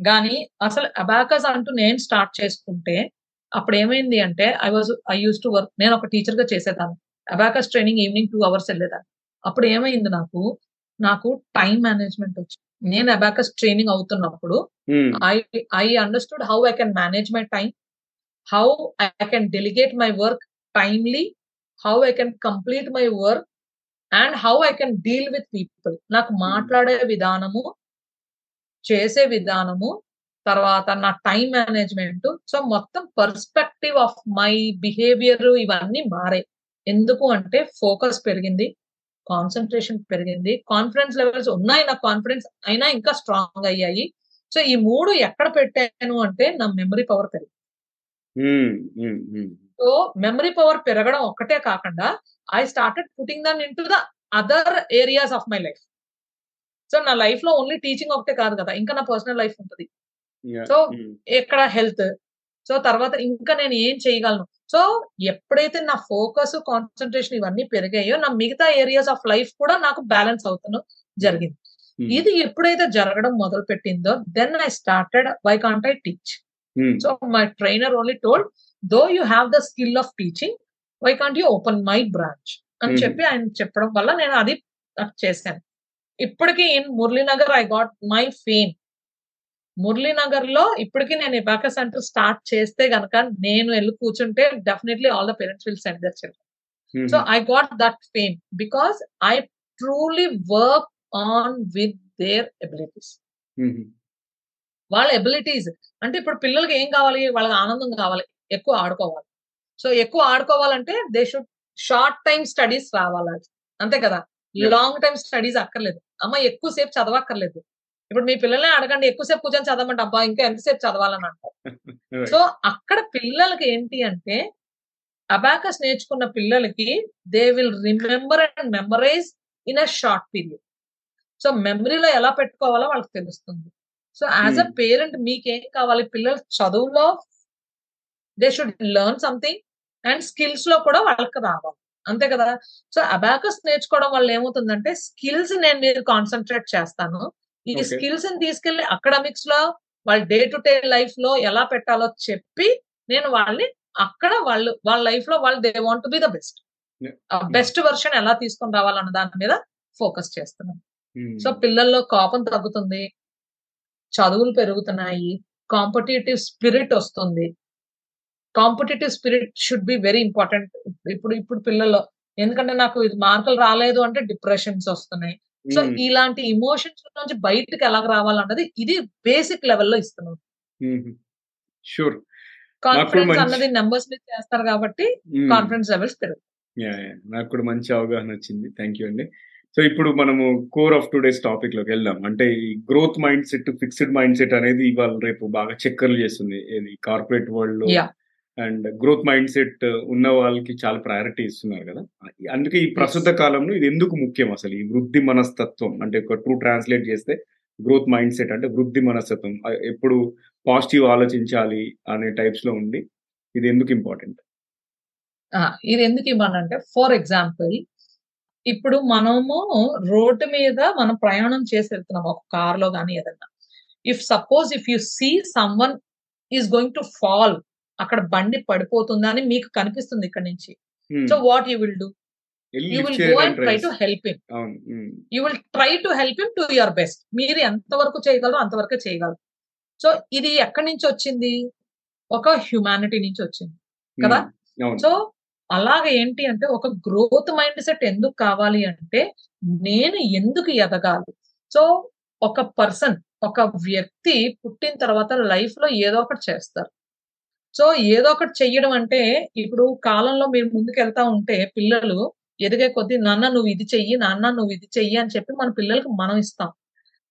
కానీ అసలు అబాకస్ అంటూ నేను స్టార్ట్ చేసుకుంటే అప్పుడు ఏమైంది అంటే I was I use to work నేను ఒక టీచర్గా చేసేదాన్ని. Abacus training evening two hours వెళ్ళేదాన్ని. అప్పుడు ఏమైంది నాకు? నాకు టైం మేనేజ్మెంట్ వచ్చింది నేను అబాకస్ ట్రైనింగ్ అవుతున్నప్పుడు I I understood how I can manage my time how I can delegate my work timely how I can complete my work and how I can deal with people నాకు మాట్లాడే విధానము చేసే విధానము తర్వాత నా time management so మొత్తం perspective of my behaviour ఇవన్నీ మారాయి. ఎందుకు అంటే ఫోకస్ పెరిగింది. కాన్సన్ట్రేషన్ పెరిగింది. కాన్ఫిడెన్స్ లెవెల్స్ ఉన్నాయి నా కాన్ఫిడెన్స్ అయినా ఇంకా స్ట్రాంగ్ అయ్యాయి. సో ఈ మూడు ఎక్కడ పెట్టాను అంటే నా మెమరీ పవర్ పెరిగింది సో మెమరీ పవర్ పెరగడం ఒక్కటే కాకుండా I started putting them in to the other areas of my life so నా లైఫ్లో ఓన్లీ టీచింగ్ ఒకటే కాదు కదా ఇంకా నా పర్సనల్ లైఫ్ ఉంటుంది. So, ఎక్కడ హెల్త్ సో తర్వాత ఇంకా నేను ఏం చేయగలను? సో ఎప్పుడైతే నా ఫోకస్ కాన్సన్ట్రేషన్ ఇవన్నీ పెరిగాయో నా మిగతా ఏరియాస్ ఆఫ్ లైఫ్ కూడా నాకు బ్యాలెన్స్ అవుతాను జరిగింది. ఇది ఎప్పుడైతే జరగడం మొదలు పెట్టిందో then I started why can't I teach so my trainer only told though you have the skill of teaching why can't you open my branch అని Hmm. చెప్పి ఆయన చెప్పడం వల్ల నేను అది చేశాను. ఇప్పటికీ in Muralinagar I got my fame మురళీనగర్లో ఇప్పటికీ నేను ఇబాక సెంటర్ స్టార్ట్ చేస్తే గనక నేను వెళ్ళి కూర్చుంటే definitely all the parents will send their children so I got that fame because I truly work on with their abilities వాళ్ళ ఎబిలిటీస్ అంటే ఇప్పుడు పిల్లలకి ఏం కావాలి? వాళ్ళకి ఆనందం కావాలి. ఎక్కువ ఆడుకోవాలి. సో ఎక్కువ ఆడుకోవాలంటే they should short time studies రావాలి. అంతే కదా. లాంగ్ టైం స్టడీస్ అక్కర్లేదు. అమ్మ ఎక్కువసేపు చదవక్కర్లేదు. ఇప్పుడు మీ పిల్లల్ని అడగండి ఎక్కువసేపు కూర్చొని చదవమంటే అబ్బా ఇంకా ఎంతసేపు చదవాలని అంటారు. సో అక్కడ పిల్లలకి ఏంటి అంటే అబాకస్ నేర్చుకున్న పిల్లలకి they will remember and memorise in a short period. So మెమరీలో ఎలా పెట్టుకోవాలో వాళ్ళకి తెలుస్తుంది. So as a Hmm. Parent మీకేం కావాలి? పిల్లలు చదువులో they should learn something and స్కిల్స్లో కూడా వాళ్ళకి రావాలి. అంతే కదా? సో అబాకస్ నేర్చుకోవడం వల్ల ఏమవుతుందంటే స్కిల్స్ నేను మీరు కాన్సన్ట్రేట్ చేస్తాను. ఈ. స్కిల్స్ని తీసుకెళ్ళి అకాడమిక్స్లో వాళ్ళ డే టు డే లైఫ్లో ఎలా పెట్టాలో చెప్పి నేను వాళ్ళని అక్కడ వాళ్ళు వాళ్ళ లైఫ్లో వాళ్ళు they want be the best best version ఎలా తీసుకొని రావాలన్న దాని మీద ఫోకస్ చేస్తున్నాను. సో పిల్లల్లో కోపం తగ్గుతుంది చదువులు పెరుగుతున్నాయి కాంపిటేటివ్ స్పిరిట్ వస్తుంది. Competitive spirit should be very important ఇప్పుడు ఇప్పుడు పిల్లల్లో ఎందుకంటే నాకు ఇది మార్కులు రాలేదు అంటే డిప్రెషన్స్ వస్తున్నాయి. సో ఇలాంటి ఇమోషన్స్ నుంచి బయటకు ఎలా రావాలన్నది ఇది బేసిక్ లెవెల్లో ఇస్తున్నాం. షూర్. కాన్ఫిడెన్స్ అన్నది నెంబర్స్ మీద చేస్తారు కాబట్టి కాన్ఫిడెన్స్ లెవెల్స్ పెరుగుతాయి. నాకు కూడా మంచి అవగాహన వచ్చింది. థ్యాంక్ యూ అండి. సో ఇప్పుడు మనము కోర్ ఆఫ్ టుడేస్ టాపిక్లోకి వెళ్దాం. అంటే ఈ growth mind set fixed mind set అనేది ఇవాళ రేపు బాగా చక్కర్లు చేస్తుంది. ఇది కార్పొరేట్ వరల్డ్లో. అండ్ గ్రోత్ మైండ్ సెట్ ఉన్న వాళ్ళకి చాలా ప్రయారిటీ ఇస్తున్నారు కదా. అందుకే ఈ ప్రస్తుత కాలంలో ఇది ఎందుకు ముఖ్యం అసలు? ఈ వృద్ధి మనస్తత్వం అంటే ఒక ట్రూ ట్రాన్స్లేట్ చేస్తే గ్రోత్ మైండ్ సెట్ అంటే వృద్ధి మనస్తత్వం. ఎప్పుడు పాజిటివ్ ఆలోచించాలి అనే టైప్స్లో ఉండి ఇది ఎందుకు ఇంపార్టెంట్ ఆ, ఇది ఎందుకు ఇవ్వనంటే ఫర్ ఎగ్జాంపుల్ ఇప్పుడు మనము రోడ్డు మీద మనం ప్రయాణం చేసి వెళ్తున్నాం ఒక కార్లో కానీ ఏదన్నా. If suppose if you see someone is going to fall అక్కడ బండి పడిపోతుందని మీకు కనిపిస్తుంది ఇక్కడ నుంచి. So what you will do you will go and try to. Help him. You will try to help him to your best మీరు ఎంతవరకు చేయగలరో అంతవరకే చేయగలరు. సో ఇది ఎక్కడి నుంచి వచ్చింది? ఒక హ్యుమానిటీ నుంచి వచ్చింది. కదా. సో అలాగ ఏంటి అంటే ఒక గ్రోత్ మైండ్ సెట్ ఎందుకు కావాలి అంటే నేను ఎందుకు ఎదగాలి? సో ఒక పర్సన్ ఒక వ్యక్తి పుట్టిన తర్వాత లైఫ్లో ఏదో ఒకటి చేస్తారు. సో ఏదో ఒకటి చెయ్యడం అంటే ఇప్పుడు కాలంలో మీరు ముందుకు వెళ్తా ఉంటే పిల్లలు ఎదిగే కొద్దీ నాన్న నువ్వు ఇది చెయ్యి నాన్న నువ్వు ఇది చెయ్యి అని చెప్పి మన పిల్లలకు మనం ఇస్తాం.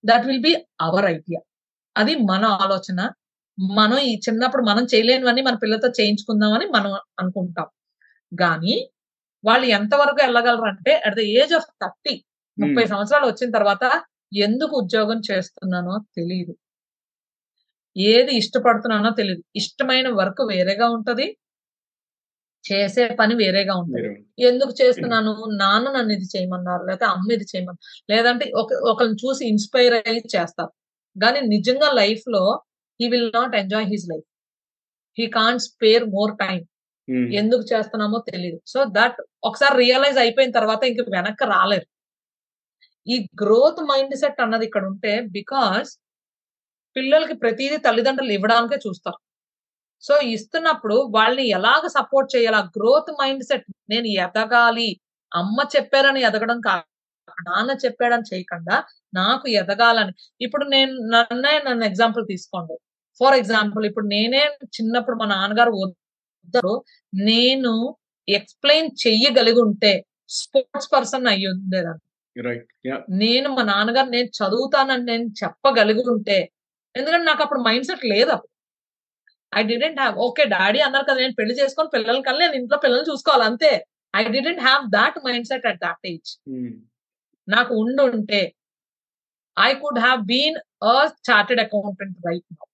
That will be our idea అది మన ఆలోచన. మనం ఈ చిన్నప్పుడు మనం చేయలేనివన్నీ మన పిల్లలతో చేయించుకుందామని మనం అనుకుంటాం. కానీ వాళ్ళు ఎంతవరకు వెళ్ళగలరు అంటే at the age of thirty ముప్పై. సంవత్సరాలు వచ్చిన తర్వాత ఎందుకు ఉద్యోగం చేస్తున్నానో తెలియదు ఏది ఇష్టపడుతున్నానో తెలియదు ఇష్టమైన వర్క్ వేరేగా ఉంటది. చేసే పని వేరేగా ఉంటది. ఎందుకు చేస్తున్నాను? నాన్న నన్ను ఇది చేయమన్నారు లేకపోతే అమ్మ ఇది చేయమన్నారు. లేదంటే ఒక ఒకరిని చూసి ఇన్స్పైర్ అయ్యి చేస్తారు. కానీ నిజంగా లైఫ్లో he will not enjoy his life he can't spare more time. ఎందుకు చేస్తున్నామో తెలియదు సో దట్ ఒకసారి రియలైజ్ అయిపోయిన తర్వాత ఇంక వెనక్కి రాలేరు. ఈ గ్రోత్ మైండ్ సెట్ అన్నది ఇక్కడ ఉంటే బికాస్ పిల్లలకి ప్రతిదీ తల్లిదండ్రులు ఇవ్వడానికే చూస్తారు. సో ఇస్తున్నప్పుడు వాళ్ళని ఎలాగ సపోర్ట్ చేయాలి? ఆ గ్రోత్ మైండ్ సెట్ నేను ఎదగాలి. అమ్మ చెప్పారని ఎదగడం కాదు నాన్న చెప్పాడని చేయకుండా నాకు ఎదగాలని. ఇప్పుడు నేను నన్నే నన్ను ఎగ్జాంపుల్ తీసుకోండి. ఫర్ ఎగ్జాంపుల్ ఇప్పుడు నేనే చిన్నప్పుడు మా నాన్నగారు వద్దరు. నేను ఎక్స్ప్లెయిన్ చెయ్యగలిగి ఉంటే స్పోర్ట్స్ పర్సన్ అయ్యి ఉండేదాన్ని! నేను మా నాన్నగారు నేను చదువుతానని నేను చెప్పగలిగి ఉంటే ఎందుకంటే నాకు అప్పుడు మైండ్ సెట్ లేదు అప్పుడు. I didn't have okay daddy అన్నారు కదా నేను పెళ్ళి చేసుకొని పిల్లలకి కల్లా నేను ఇంట్లో పిల్లల్ని చూసుకోవాలి అంతే. I didn't have that mindset at that age. నాకు ఉండి ఉంటే I could have been a chartered accountant right now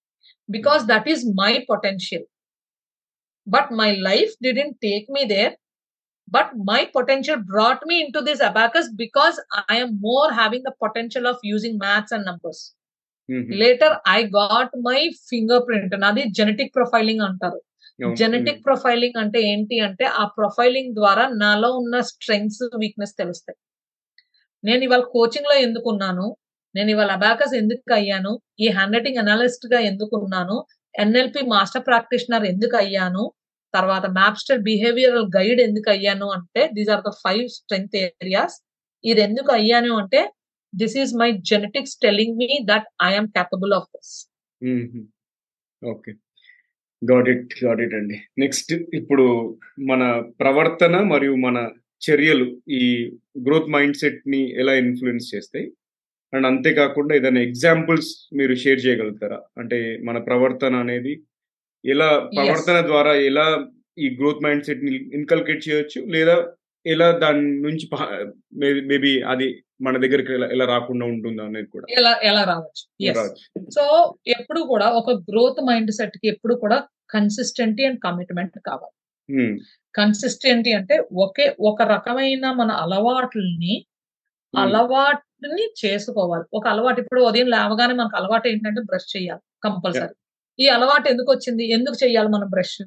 because that is my potential but my life didn't take me there but my potential brought me into this abacus because I am more having the potential of using maths and numbers. హుహు. Later, I got my fingerprint. నాది genetic profiling అంటారు. Genetic profiling అంటే ఏంటి అంటే ఆ profiling ద్వారా నాలో ఉన్న స్ట్రెంగ్స్ వీక్నెస్ తెలుస్తాయి. నేను ఇవాళ కోచింగ్లో ఎందుకు ఉన్నాను నేను ఇవాళ అబాకస్ ఎందుకు అయ్యాను? ఈ హ్యాండ్ రైటింగ్ అనలిస్ట్గా ఎందుకు ఉన్నాను? ఎన్ఎల్పి మాస్టర్ ప్రాక్టీషనర్ ఎందుకు అయ్యాను? తర్వాత మ్యాప్స్టర్ బిహేవియరల్ గైడ్ ఎందుకు అయ్యాను? అంటే these are the five strength areas ఇది ఎందుకు అయ్యాను అంటే this is my genetics telling me that I'm capable of this. Okay. Got it. Got it అండి. నెక్స్ట్ ఇప్పుడు మన ప్రవర్తన మరియు మన చర్యలు ఈ గ్రోత్ మైండ్ సెట్‌ని ఎలా ఇన్‌ఫ్లూయెన్స్ చేస్తాయి? అండ్ అంతే కాకుండా ఏదైనా ఎగ్జాంపుల్స్ మీరు షేర్ చేయగలుగుతారా? అంటే మన ప్రవర్తన అనేది ఎలా. ప్రవర్తన ద్వారా ఎలా ఈ గ్రోత్ మైండ్ సెట్‌ని ఇన్కల్కేట్ చేయొచ్చు? లేదా ఎలా దాని నుంచి మేబీ అది మన దగ్గరికి ఎలా రాకుండా ఉంటుందా అనేది కూడా. ఎలా ఎలా రావచ్చు. సో ఎప్పుడు కూడా ఒక గ్రోత్ మైండ్ సెట్కి ఎప్పుడు కూడా కన్సిస్టెంటీ అండ్ కమిట్మెంట్ కావాలి. కన్సిస్టెంటీ అంటే ఒకే ఒక రకమైన మన అలవాట్లని. అలవాటుని చేసుకోవాలి. ఒక అలవాటు ఇప్పుడు ఉదయం లేవగానే మనకు అలవాటు ఏంటంటే బ్రష్ చేయాలి కంపల్సరీ ఈ అలవాటు ఎందుకు వచ్చింది? ఎందుకు చేయాలి మనం బ్రష్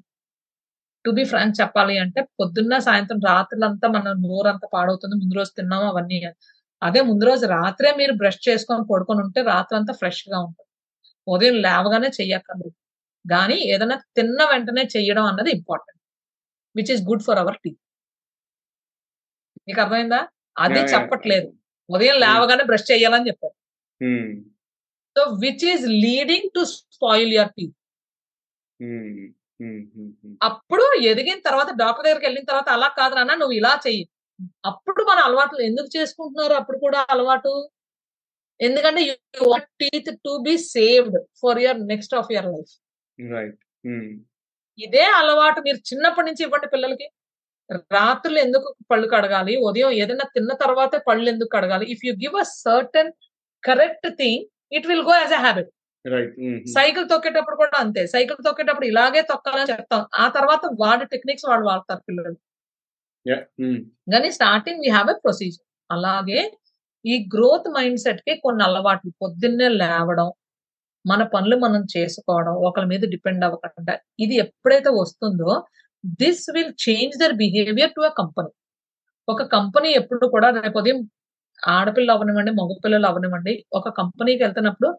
టు బి ఫ్రాంక్ చెప్పాలి అంటే పొద్దున్న సాయంత్రం రాత్రులంతా మన నోరంతా పాడవుతుంది. ముందు రోజు తిన్నాము అవన్నీ అదే ముందు రోజు రాత్రే మీరు బ్రష్ చేసుకొని పడుకొని ఉంటే రాత్రంతా ఫ్రెష్గా ఉంటుంది. ఉదయం లేవగానే చెయ్యక్కర్లేదు. కానీ ఏదైనా తిన్న వెంటనే చెయ్యడం అన్నది important. Which is good for our teeth మీకు అర్థమైందా? అది. చెప్పట్లేదు. ఉదయం లేవగానే బ్రష్ చేయాలని చెప్పారు. హ్మ్. So which is leading to spoil your teeth. Hmm. అప్పుడు ఎదిగిన తర్వాత డాక్టర్ దగ్గరికి వెళ్ళిన తర్వాత అలా కాదు నాన్న నువ్వు ఇలా చెయ్యి. అప్పుడు మన అలవాట్లు ఎందుకు చేసుకుంటున్నారు? అప్పుడు కూడా అలవాటు? ఎందుకంటే teeth to be saved for your next of your life. Right. ఇదే అలవాటు మీరు చిన్నప్పటి నుంచి ఇవ్వండి పిల్లలకి. రాత్రులు ఎందుకు పళ్ళు కడగాలి? ఉదయం ఏదైనా తిన్న తర్వాతే పళ్ళు ఎందుకు కడగాలి? If you give a certain correct thing it will go as a habit. Cycle తొక్కేటప్పుడు కూడా అంతే. సైకిల్ తొక్కేటప్పుడు ఇలాగే తొక్కాలని చెప్తాం. ఆ తర్వాత వాడి టెక్నిక్స్ వాడు వాడతారు పిల్లలు. యా. కానీ starting we have a procedure అలాగే ఈ గ్రోత్ మైండ్ సెట్కి కొన్ని అలవాట్లు. పొద్దున్నే లేవడం మన పనులు మనం చేసుకోవడం ఒకరి మీద డిపెండ్ అవ్వకుండా ఇది ఎప్పుడైతే వస్తుందో this will change their behaviour to a company ఒక కంపెనీ ఎప్పుడు కూడా రేపు ఉదయం ఆడపిల్ల అవనివ్వండి మగపిల్లలు అవనివ్వండి ఒక కంపెనీకి వెళ్తున్నప్పుడు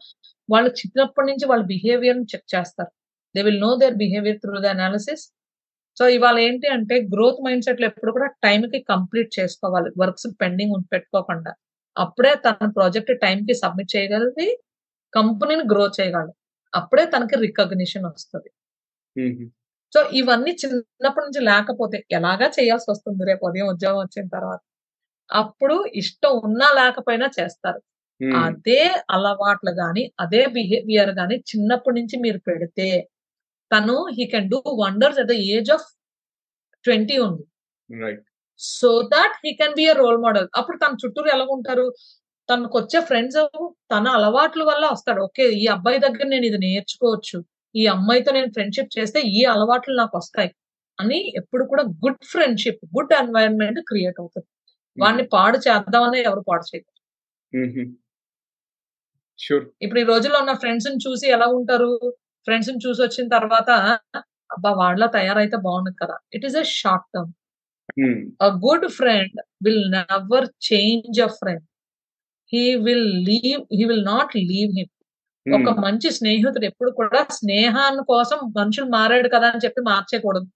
వాళ్ళు చిన్నప్పటి నుంచి వాళ్ళ బిహేవియర్ చెక్ చేస్తారు. They will know their behaviour through the analysis so ఇవాళ ఏంటి అంటే గ్రోత్ మైండ్ సెట్లో ఎప్పుడు కూడా టైం కి కంప్లీట్ చేసుకోవాలి. వర్క్స్ పెండింగ్ పెట్టుకోకుండా. అప్పుడే తన ప్రాజెక్ట్ టైం కి సబ్మిట్ చేయగలిగి కంపెనీని గ్రో చేయగలదు అప్పుడే తనకి రికగ్నిషన్ వస్తుంది. సో ఇవన్నీ చిన్నప్పటి నుంచి లేకపోతే ఎలాగా చేయాల్సి వస్తుంది? రేపు ఉదయం ఉద్యోగం వచ్చిన తర్వాత. అప్పుడు ఇష్టం ఉన్నా లేకపోయినా చేస్తారు. అదే అలవాట్లు గాని అదే బిహేవియర్ గాని చిన్నప్పటి నుంచి మీరు పెడితే తను he can do wonders at the age of twenty ఉంది so that he can be a role model అప్పుడు తన చుట్టూరు ఎలా ఉంటారు? తనకు వచ్చే ఫ్రెండ్స్ తన అలవాట్ల వల్ల వస్తాడు. ఓకే ఈ అబ్బాయి దగ్గర నేను ఇది నేర్చుకోవచ్చు. ఈ అమ్మాయితో నేను ఫ్రెండ్షిప్ చేస్తే ఈ అలవాట్లు నాకు వస్తాయి అని ఎప్పుడు కూడా good friendship good environment create అవుతుంది. వాడిని పాడు చేద్దామని ఎవరు పాడు చేయరు. షూర్ ఇప్పుడు ఈ రోజుల్లో ఉన్న ఫ్రెండ్స్ని చూసి ఎలా ఉంటారు? ఫ్రెండ్స్ని చూసి వచ్చిన తర్వాత అబ్బా వాళ్ళ తయారైతే బాగుంది కదా. It is a short term a good friend will never change a friend. He will leave he will not leave him. ఒక మంచి స్నేహితుడు ఎప్పుడు కూడా స్నేహాన్ని కోసం మనుషులు మారాడు కదా అని చెప్పి మార్చేయకూడదు.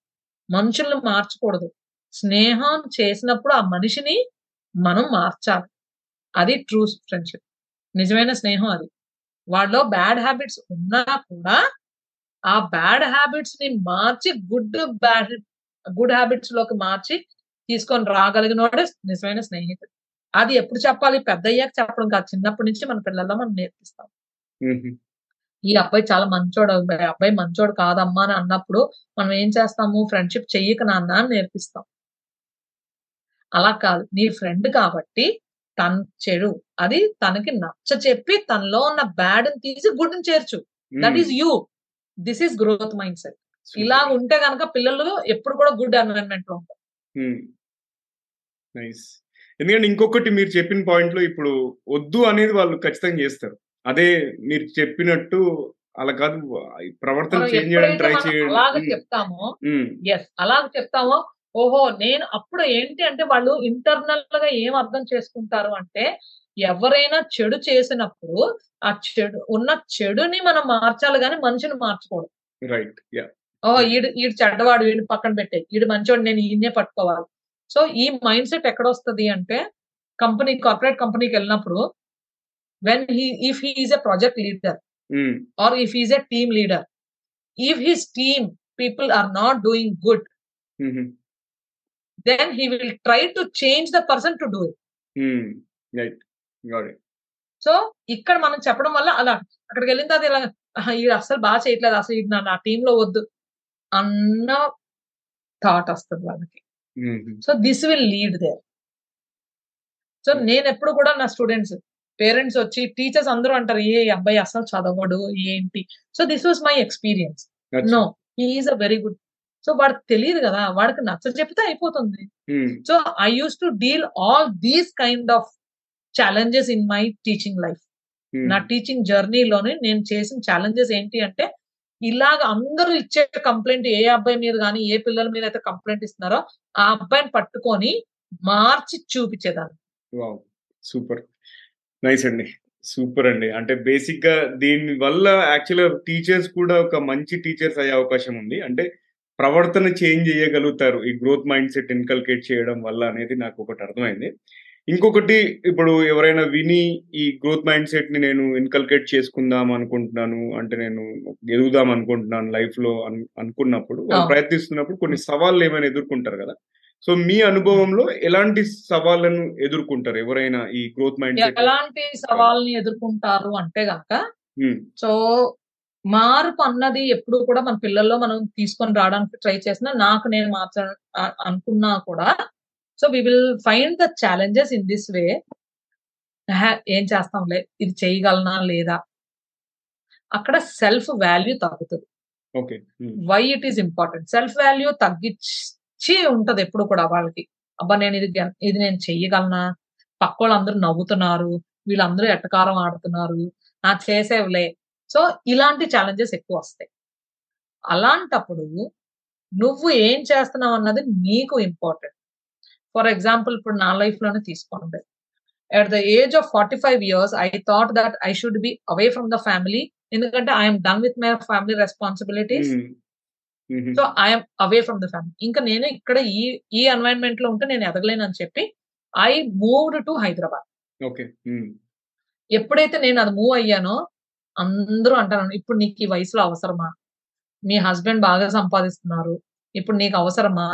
మనుషుల్ని మార్చకూడదు. స్నేహం చేసినప్పుడు ఆ మనిషిని మనం మార్చాలి. అది ట్రూ ఫ్రెండ్షిప్ నిజమైన స్నేహం అది. వాళ్ళలో బ్యాడ్ హ్యాబిట్స్ ఉన్నా కూడా ఆ బ్యాడ్ హ్యాబిట్స్ని మార్చి గుడ్ బ్యాడ్ గుడ్ హ్యాబిట్స్లోకి మార్చి తీసుకొని రాగలిగినోడే నిజమైన స్నేహితుడు. అది ఎప్పుడు చెప్పాలి? పెద్ద అయ్యాక చెప్పడం కాదు. చిన్నప్పటి నుంచి మన పిల్లల్లో మనం నేర్పిస్తాం. ఈ అబ్బాయి చాలా మంచోడు అబ్బాయి మంచోడు కాదమ్మా అని అన్నప్పుడు మనం ఏం చేస్తాము? ఫ్రెండ్షిప్ చెయ్యక నాన్న అని నేర్పిస్తాం. అలా కాదు. నీ ఫ్రెండ్ కాబట్టి తన చెడు అది తనకి నచ్చ చెప్పి తనలో ఉన్న బ్యాడ్ తీసి గుడ్ చేర్చు. That is you this is growth mindset. ఇలా ఉంటే గనక పిల్లలు ఎప్పుడు కూడా గుడ్ ఎన్వైరన్మెంట్లో ఉంటారు. నైస్ ఎందుకంటే ఇంకొకటి మీరు చెప్పిన పాయింట్లో ఇప్పుడు వద్దు అనేది వాళ్ళు ఖచ్చితంగా చేస్తారు. అదే మీరు చెప్పినట్టు అలా కాదు ప్రవర్తన చేంజ్ చేయడానికి ట్రై మనం అలాగ చేయండి చెప్తామో ఎస్ అలాగ చెప్తామో ఓహో నేను అప్పుడు ఏంటి అంటే వాళ్ళు ఇంటర్నల్గా ఏం అర్థం చేసుకుంటారు అంటే ఎవరైనా చెడు చేసినప్పుడు ఆ చెడు ఉన్న చెడుని మనం మార్చాలి కానీ మనిషిని మార్చకూడదు రైట్ ఓ ఈడు ఈడు చెడ్డవాడు వీడు పక్కన పెట్టే ఈడు మంచోడు నేను ఈయనే పట్టుకోవాలి. సో ఈ మైండ్ సెట్ ఎక్కడ వస్తుంది అంటే కంపెనీ కార్పొరేట్ కంపెనీకి వెళ్ళినప్పుడు when he if he is a project leader if he's a team leader if his team people are not doing good um, then he will try to change the person to do it. Um, right got it so ఇక్కడ మనం చెప్పడం వల్ల అలా అక్కడికి వెళ్ళిన తర్వాత ఇలా "ఆహా, ఈడు అసలు బాగా చేయట్లేదు అసలు ఈడు నా- టీమ్లో వద్దు అన్న థాట్ వస్తుంది వాళ్ళకి. So this will lead their so నేను ఎప్పుడు కూడా నా స్టూడెంట్స్ పేరెంట్స్ వచ్చి టీచర్స్ అందరూ అంటారు ఏ ఈ అబ్బాయి అసలు చదవడు ఏంటి? So this was my experience no he is a very good so వాడికి తెలియదు కదా వాడికి నచ్చ చెప్తే అయిపోతుంది. So I use to deal all these kind of challenges in my teaching life. నా టీచింగ్ జర్నీలోనే నేను చేసిన ఛాలెంజెస్ ఏంటి అంటే ఇలాగ అందరూ ఇచ్చే కంప్లైంట్ ఏ అబ్బాయి మీద కానీ ఏ పిల్లల మీద అయితే కంప్లైంట్ ఇస్తున్నారో ఆ అబ్బాయిని పట్టుకొని మార్చి చూపించేదాన్ని. వావ్. సూపర్. నైస్ అండి. సూపర్ అండి. అంటే బేసిక్గా దీని వల్ల యాక్చువల్గా టీచర్స్ కూడా ఒక మంచి టీచర్స్ అయ్యే అవకాశం ఉంది. అంటే ప్రవర్తన చేంజ్ చేయగలుగుతారు. ఈ గ్రోత్ మైండ్ సెట్ ఇన్కల్కేట్ చేయడం వల్ల అనేది నాకు ఒకటి అర్థమైంది. ఇంకొకటి ఇప్పుడు ఎవరైనా విని ఈ గ్రోత్ మైండ్ సెట్ని నేను ఇన్కల్కేట్ చేసుకుందాం అనుకుంటున్నాను అంటే నేను ఎదుగుదాం అనుకుంటున్నాను లైఫ్లో అను- అనుకున్నప్పుడు. ప్రయత్నిస్తున్నప్పుడు కొన్ని సవాళ్ళు ఏమైనా ఎదుర్కొంటారు కదా. సో మీ అనుభవంలో ఎలాంటి సవాళ్ళను ఎదుర్కొంటారు ఎవరైనా ఈ గ్రోత్ మైండ్ సెట్ ఎలాంటి సవాల్ని ఎదుర్కొంటారు అంటే గనక సో మార్పు అన్నది ఎప్పుడు కూడా మన పిల్లల్లో మనం తీసుకొని రావడానికి ట్రై చేసినా నాకు నేను మార్చ ఆ- అనుకున్నా కూడా so we will find the challenges in this way ఏం చేస్తాంలే ఇది చేయగలనా లేదా? అక్కడ సెల్ఫ్ వాల్యూ తగ్గుతుంది. Okay. Why it is important self value తగ్గించి ఉంటది ఎప్పుడు కూడా వాళ్ళకి. అబ్బా నేను ఇది ఇది నేను చెయ్యగలనా? పక్క వాళ్ళందరూ నవ్వుతున్నారు వీళ్ళందరూ ఎట్టకారం ఆడుతున్నారు నా చేసేవులే. సో ఇలాంటి ఛాలెంజెస్ ఎక్కువ వస్తాయి. అలాంటప్పుడు నువ్వు ఏం చేస్తున్నావు అన్నది నీకు ఇంపార్టెంట్ ఫర్ ఎగ్జాంపుల్ ఇప్పుడు నా లైఫ్లోనే తీసుకోండి at the age of forty five years I thought that I should be away from the family ఎందుకంటే I'm done with my family responsibilities so I'm away from the family ఇంకా నేను ఇక్కడ ఈ ఈ ఎన్వైరన్మెంట్లో ఉంటే నేను ఎదగలేను అని చెప్పి I moved to Hyderabad okay ఎప్పుడైతే నేను అది మూవ్ అయ్యానో అందరూ అంటాను ఇప్పుడు నీకు ఈ వయసులో అవసరమా? మీ హస్బెండ్ బాగా సంపాదిస్తున్నారు. ఇప్పుడు నీకు అవసరమా?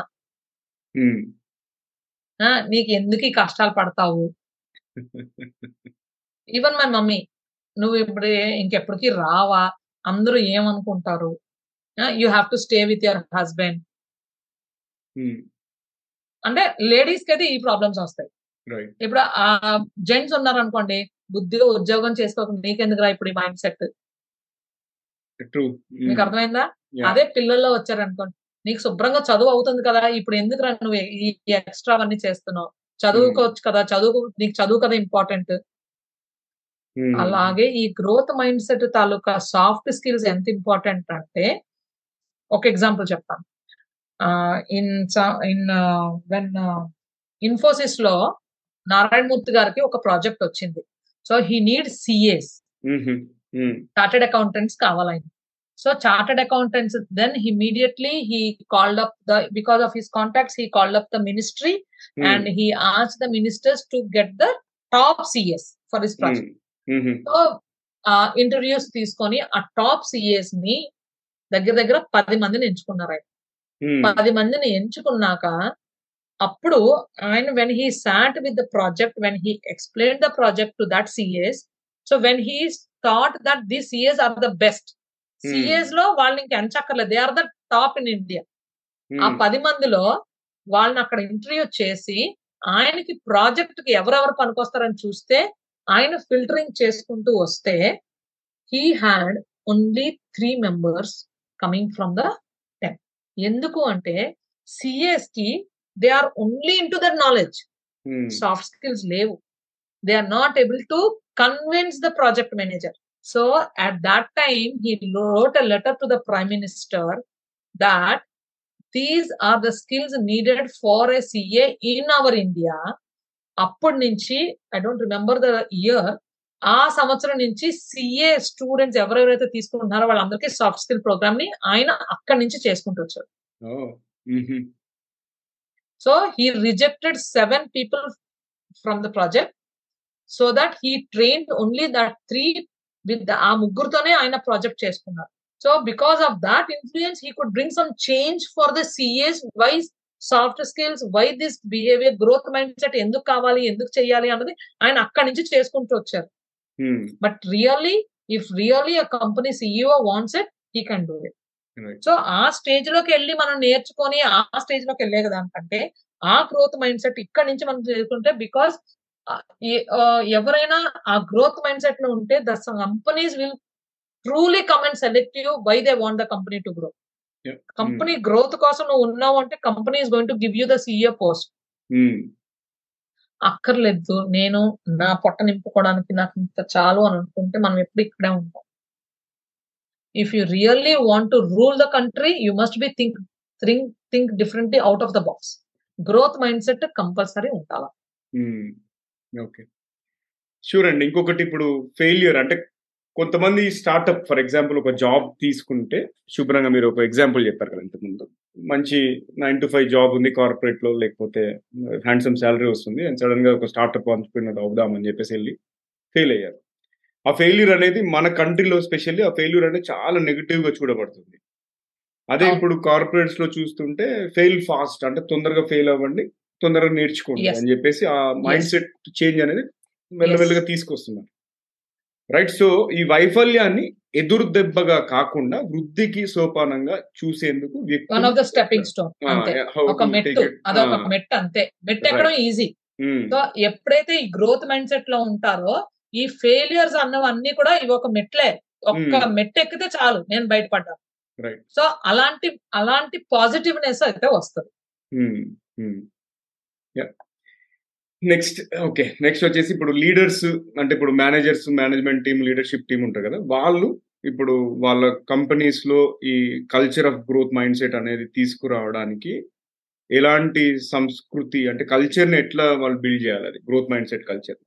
నీకు ఎందుకు ఈ కష్టాలు పడతావు? ఈవెన్ మై మమ్మీ నువ్వు ఇప్పుడు ఇంకెప్పటికీ రావా? అందరూ ఏమనుకుంటారు? You have to stay with your husband అంటే లేడీస్కి అయితే ఈ ప్రాబ్లమ్స్ వస్తాయి. ఇప్పుడు ఆ జెంట్స్ ఉన్నారు అనుకోండి బుద్ధిగా ఉద్యోగం చేసుకోక నీకెందుకురా ఇప్పుడు ఈ మైండ్ సెట్? ట్రూ. మీకు అర్థమైందా? అదే పిల్లల్లో వచ్చారనుకోండి నీకు శుభ్రంగా చదువు అవుతుంది కదా ఇప్పుడు ఎందుకు నువ్వు ఈ ఎక్స్ట్రా అవన్నీ చేస్తున్నావు? చదువుకోవచ్చు కదా చదువు నీకు చదువు కదా ఇంపార్టెంట్. అలాగే ఈ గ్రోత్ మైండ్ సెట్ తాలూకా సాఫ్ట్ స్కిల్స్ ఎంత ఇంపార్టెంట్ అంటే ఒక ఎగ్జాంపుల్ చెప్తాను ఇన్ ఇన్ వెన్ ఇన్ఫోసిస్లో నారాయణమూర్తి గారికి ఒక ప్రాజెక్ట్ వచ్చింది. So he need CAs. Chartered accountants కావాలని so chartered accountants then immediately he called up the because of his contacts he called up the ministry and he ask the ministers to get the top CAs for his project so interviews తీసుకొని ఆ top సిఎస్ని దగ్గర దగ్గర పది మందిని ఎంచుకున్నారు ఆయన. పది మందిని ఎంచుకున్నాక అప్పుడు ఆయన when he sat with the project when he explain the project to that CAs so when he thought that the CAs are the best సిఎస్లో వాళ్ళని ఇంక ఎంచక్కర్లేదు. They are the top in India ఆ పది మందిలో వాళ్ళని అక్కడ ఇంటర్వ్యూ చేసి ఆయనకి ప్రాజెక్ట్కి ఎవరెవరు పనికొస్తారని చూస్తే ఆయన ఫిల్టరింగ్ చేసుకుంటూ వస్తే he had only three members coming from the ten ఎందుకు అంటే సిఎస్కి they are only in to that knowledge soft skills లేవు. They are not able to convince the project manager so at that time he wrote a letter to the prime minister that these are the skills needed for a CA in our India. అప్పటి నుంచి I don't remember the year ఆ సంవత్సరం నుంచి CA students ఎవరెవరైతే తీసుకుంటున్నారో వాళ్ళందరికీ soft skill ప్రోగ్రామ్ని ఆయన అక్కడి నుంచి చేసుకుంటూ వచ్చారు. So he rejected seven people from the project so that he train only that three with ఆ ముగ్గురుతోనే ఆయన ప్రాజెక్ట్ చేసుకున్నారు. So because of that influence he could bring some change for the CS wise soft skills why this behaviour growth mindset ఎందుకు కావాలి? ఎందుకు చేయాలి? అన్నది ఆయన అక్కడి నుంచి చేసుకుంటూ వచ్చారు. But really if really a company CEO wants it he can do it so ఆ స్టేజ్లోకి వెళ్ళి మనం నేర్చుకొని ఆ స్టేజ్లోకి వెళ్ళే దానికంటే ఆ గ్రోత్ మైండ్ సెట్ ఇక్కడ నుంచి మనం చేసుకుంటే బికాస్ ఎవరైనా ఆ గ్రోత్ మైండ్ సెట్లో ఉంటే the companies will truly come and select you why they want the company to grow company growth కోసం నువ్వు ఉన్నావు అంటే company is going to give you the CEO post అక్కర్లేదు. నేను నా పొట్ట నింపుకోవడానికి నాకు ఇంత చాలు అని అనుకుంటే మనం ఎప్పుడు ఇక్కడే ఉంటాం. If you really want to rule the country you must be think think think differently out of the box growth mindset compulsory ఉండాల. ఓకే షూర్ అండి ఇంకొకటి ఇప్పుడు ఫెయిల్యూర్ అంటే కొంతమంది స్టార్ట్అప్ ఫర్ ఎగ్జాంపుల్ ఒక జాబ్ తీసుకుంటే శుభ్రంగా మీరు ఒక ఎగ్జాంపుల్ చెప్పారు కదా ఇంతకుముందు. మంచి నైన్ టు ఫైవ్ జాబ్ ఉంది కార్పొరేట్లో లేకపోతే హ్యాండ్సమ్ శాలరీ వస్తుంది అండ్ సడన్గా ఒక స్టార్ట్అప్ ఆంటర్ప్రినర్ అవుదామని చెప్పేసి వెళ్ళి ఫెయిల్ అయ్యారు. ఆ ఫెయిల్యూర్ అనేది మన కంట్రీలో స్పెషల్లీ ఆ ఫెయిల్యూర్ అనేది చాలా నెగిటివ్గా చూడబడుతుంది. అదే ఇప్పుడు కార్పొరేట్స్లో చూస్తుంటే ఫెయిల్ ఫాస్ట్ అంటే తొందరగా ఫెయిల్ అవ్వండి తొందరగా నేర్చుకోండి అని చెప్పేసి ఆ మైండ్ సెట్ చేంజ్ అనేది మెల్లమెల్లగా తీసుకొస్తున్నారు. రైట్ సో ఈ వైఫల్యాన్ని ఎదురు దెబ్బగా కాకుండా వృద్ధికి సోపానంగా చూసేందుకు one of the stepping stone అంతే. ఒక మెట్టు అదొక మెట్టు అంతే. మెట్టు ఎక్కడం ఈజీ సో ఎప్పుడైతే ఈ గ్రోత్ మైండ్ సెట్లో ఉంటారో ఈ ఫెయిలియర్స్ అన్నవన్నీ కూడా ఇవి ఒక మెట్లే. ఒక్క మెట్టు ఎక్కితే చాలు నేను బయటపడ్డాను. సో అలాంటి అలాంటి పాజిటివ్నెస్ అయితే వస్తుంది. నెక్స్ట్ ఓకే నెక్స్ట్ వచ్చేసి ఇప్పుడు లీడర్స్ అంటే ఇప్పుడు managers management team leadership team ఉంటారు కదా. వాళ్ళు ఇప్పుడు వాళ్ళ కంపెనీస్లో ఈ culture of growth mind set అనేది తీసుకురావడానికి ఎలాంటి సంస్కృతి అంటే కల్చర్‌ని ఎట్లా వాళ్ళు బిల్డ్ చేయాలి అది? Growth mindset culture?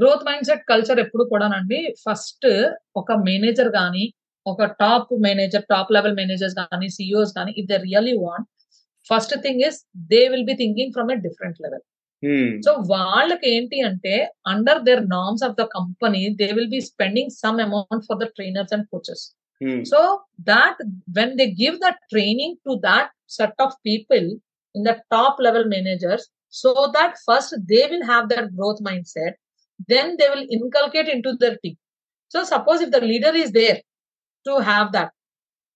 Growth mindset culture ఎప్పుడు కూడానండి ఫస్ట్ ఒక మేనేజర్ గాని, ఒక top manager, top level managers గాని, సీఈఓస్ గాని if they really want first thing is they will be thinking from a different level. So వాళ్ళకి ఏంటి అంటే under their norms of the company they will be spending some amount for the trainers and coaches. Hmm. So that when they give that training to that set of people in the top level managers, so that first they will have that growth mindset, then they will inculcate into their team. So suppose if the leader is there to have that,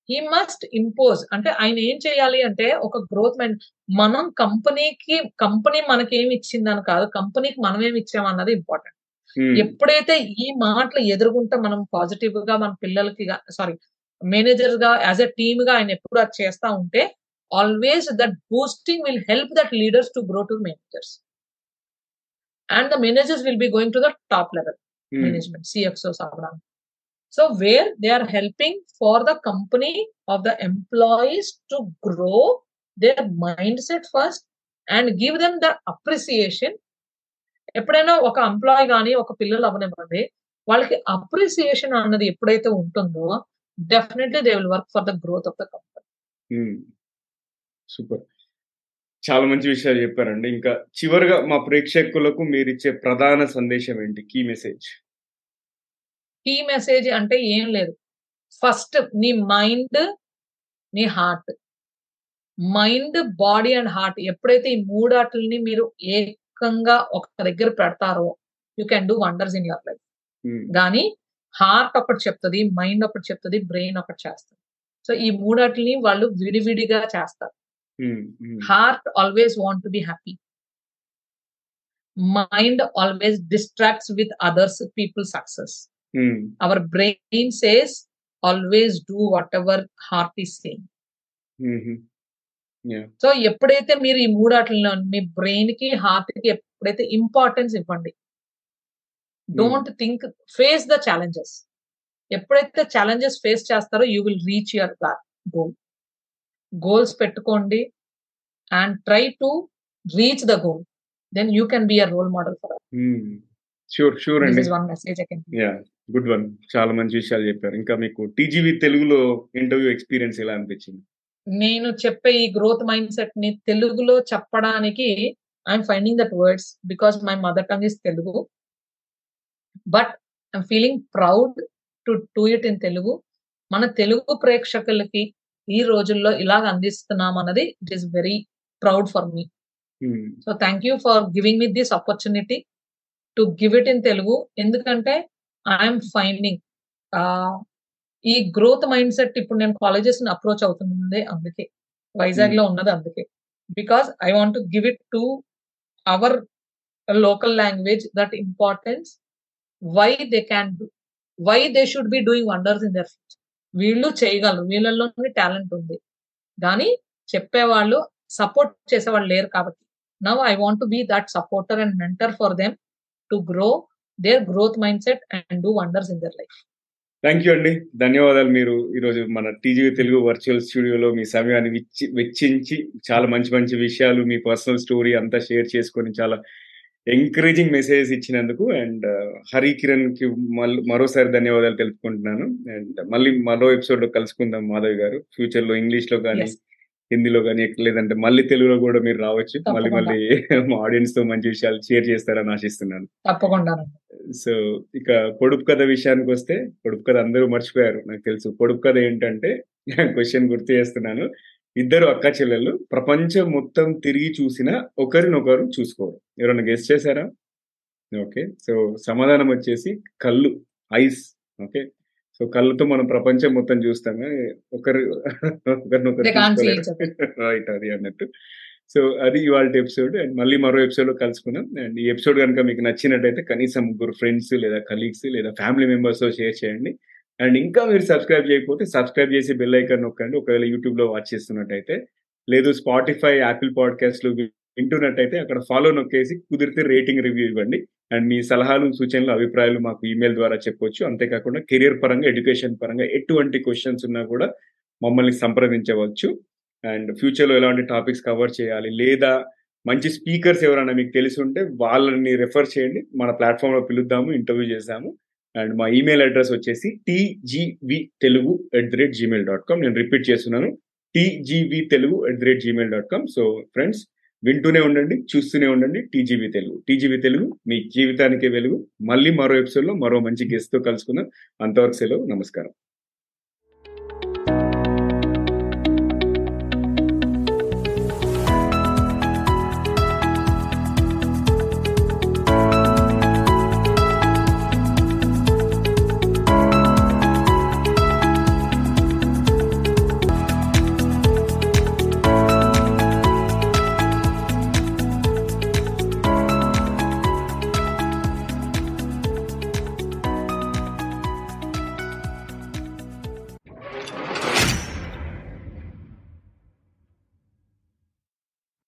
he must impose అంటే ఆయన ఏం చేయాలి అంటే ఒక growth mind మనం కంపెనీకి company మనకేమి ఇచ్చిందని కాదు కంపెనీకి మనం ఏమి ఇచ్చామన్నది ఇంపార్టెంట్. హ్మ్. ఎప్పుడైతే ఈ మాటలు ఎదురుగుంటే మనం పాజిటివ్గా మన పిల్లలకి సారీ మేనేజర్గా యాజ్ ఎ టీమ్గా ఆయన ఎప్పుడు అది చేస్తా ఉంటే always that boosting will help that leaders to grow to managers and the managers will be going to the top level hmm. Management CFOs అవడానికి so where they are helping for the company of the employees to grow their mindset first and give them the appreciation ఎప్పుడైనా ఒక employee గాని ఒక పిల్లలు అవనివ్వండి వాళ్ళకి appreciation అన్నది ఎప్పుడైతే ఉంటుందో definitely they will work for the growth of the company. Super. చాలా మంచి విషయాలు చెప్పారండి. ఇంకా చివరగా మా ప్రేక్షకులకు మీరిచ్చే ప్రధాన సందేశం ఏంటి? Key message. కీ మెసేజ్ అంటే ఏం లేదు. ఫస్ట్ నీ మైండ్, నీ heart. Mind, body and heart ఎప్పుడైతే ఈ మూడాటిల్ని మీరు ఏకంగా ఒక దగ్గర పెడతారో you can do wonders in your life. గానీ హార్ట్ ఒకటి చెప్తది, మైండ్ ఒకటి చెప్తది, బ్రెయిన్ ఒకటి చేస్తది. సో ఈ మూడాటిల్ని వాళ్ళు విడివిడిగా చేస్తారు. Heart always want to be happy. Mind always distracts with others people success. brain says always do whatever heart is saying. హుహు. యాహ్! సో ఎప్పుడైతే మీరు ఈ మూడాటిల్లో మీ బ్రెయిన్కి, హార్ట్కి ఎప్పుడైతే ఇంపార్టెన్స్ ఇవ్వండి. Don't think face the challenges. ఎప్పుడైతే ఛాలెంజెస్ ఫేస్ చేస్తారో you will reach your goal. Goals పెట్టుకోండి and try to reach the goal. Then you can be a role model for. Sure. Sure అండి. One message. Yeah! Good one. చాలా మంచి విషయాలు చెప్పారు. ఇంకా మీకు టీజీవీ తెలుగులో ఇంటర్వ్యూ ఎక్స్‌పీరియన్స్ ఎలా అనిపించింది? నేను చెప్పే ఈ గ్రోత్ మైండ్ సెట్ని తెలుగులో చెప్పడానికి I am finding that words because my mother tongue is Telugu. But I am feeling proud to do it in Telugu. మన తెలుగు ప్రేక్షకులకి ఈ రోజుల్లో ఇలాగ అందిస్తున్నాం అన్నది it is very proud for me. So thank you for giving me this opportunity to give it in Telugu. ఎందుకంటే I am finding ఈ growth mind set ఇప్పుడు నేను కాలేజెస్‌ని అప్రోచ్ అవుతుంది అందుకే. హ్మ్. వైజాగ్‌లో ఉన్నది అందుకే. Because I want to give it to our local language that importance why they can do. Why they should be doing wonders in their future. వీళ్ళు చేయగలరు. వీళ్ళల్లోనే టాలెంట్ ఉంది. కానీ చెప్పేవాళ్ళు, సపోర్ట్ చేసేవాళ్ళు లేరు కాబట్టి. Now I want to be that supporter and mentor for them to grow their growth mindset and do wonders in their life. Thank you అండి. ధన్యవాదాలు మీరు ఈరోజు మన టీజీవీ తెలుగు వర్చువల్ స్టూడియోలో మీ సమయాన్ని వెచ్చించి చాలా మంచి మంచి విషయాలు మీ పర్సనల్ స్టోరీ అంతా షేర్ చేసుకొని చాలా ఎంకరేజింగ్ మెసేజెస్ ఇచ్చినందుకు అండ్ హరి కిరణ్‌కి మల్ మరోసారి ధన్యవాదాలు తెలుపుకుంటున్నాను. అండ్ మళ్ళీ మరో ఎపిసోడ్‌లో కలుసుకుందాం మాధవి గారు. ఫ్యూచర్‌లో ఇంగ్లీష్‌లో గాని, యెస్. హిందీలో గాని లేదంటే మళ్ళీ తెలుగులో కూడా మీరు రావచ్చు. మళ్ళీ తప్పకుండా. మళ్ళీ మా ఆడియన్స్‌తో మంచి విషయాలు షేర్ చేస్తారని ఆశిస్తున్నాను. తప్పకుండానండి. సో ఇక పొడుపు కథ విషయానికొస్తే పొడుపు కథ అందరూ మర్చిపోయారు నాకు తెలుసు. పొడుపు కథ ఏంటంటే క్వెషన్ గుర్తు చేస్తున్నాను. ఇద్దరు అక్కా చెల్లెళ్ళు ప్రపంచం మొత్తం తిరిగి చూసినా ఒకరినొకరు చూసుకోరు. ఎవరైనా గెస్ చేసారా? ఓకే. సో సమాధానం వచ్చేసి కళ్ళు. ఐస్. ఓకే. సో కళ్ళతో మనం ప్రపంచం మొత్తం చూస్తాం ఒకరు ఒకరినొకరు. రైట్ అది అన్నట్టు. సో అది ఇవాల్టి ఎపిసోడ్. అండ్ మళ్ళీ మరో ఎపిసోడ్‌లో కలుసుకుందాం. అండ్ ఈ ఎపిసోడ్ గనుక మీకు నచ్చినట్టయితే కనీసం ముగ్గురు ఫ్రెండ్స్ లేదా కలీగ్స్ లేదా ఫ్యామిలీ మెంబర్స్‌తో షేర్ చేయండి. అండ్ ఇంకా మీరు సబ్స్క్రైబ్ చేయకపోతే సబ్స్క్రైబ్ చేసి బెల్ ఐకాన్ నొక్కండి. ఒకవేళ యూట్యూబ్‌లో వాచ్ చేస్తున్నట్టయితే. లేదు స్పాటిఫై, యాపిల్ పాడ్కాస్ట్లు వింటున్నట్టయితే అక్కడ ఫాలో నొక్కేసి కుదిరితే రేటింగ్ రివ్యూ ఇవ్వండి. అండ్ మీ సలహాలు, సూచనలు, అభిప్రాయాలు మాకు ఈమెయిల్ ద్వారా చెప్పొచ్చు. అంతేకాకుండా కెరియర్ పరంగా, ఎడ్యుకేషన్ పరంగా ఎటువంటి క్వశ్చన్స్ ఉన్నా కూడా మమ్మల్ని సంప్రదించవచ్చు. అండ్ ఫ్యూచర్లో ఎలాంటి టాపిక్స్ కవర్ చేయాలి లేదా మంచి స్పీకర్స్ ఎవరైనా మీకు తెలిసి ఉంటే వాళ్ళని రెఫర్ చేయండి మన ప్లాట్ఫామ్లో పిలుద్దాము ఇంటర్వ్యూ చేసాము అండ్ మా ఈమెయిల్ అడ్రస్ వచ్చేసి TGV Telugu at the rate Gmail dot com. నేను రిపీట్ చేస్తున్నాను. TGV Telugu at the rate Gmail dot com. So friends వింటూనే ఉండండి చూస్తూనే ఉండండి. టీజీవి తెలుగు టీజీవి తెలుగు మీ జీవితానికే వెలుగు. మళ్ళీ మరో ఎపిసోడ్లో మరో మంచి గెస్ట్తో కలుసుకుందాం. అంతవరకు సెలవు. నమస్కారం.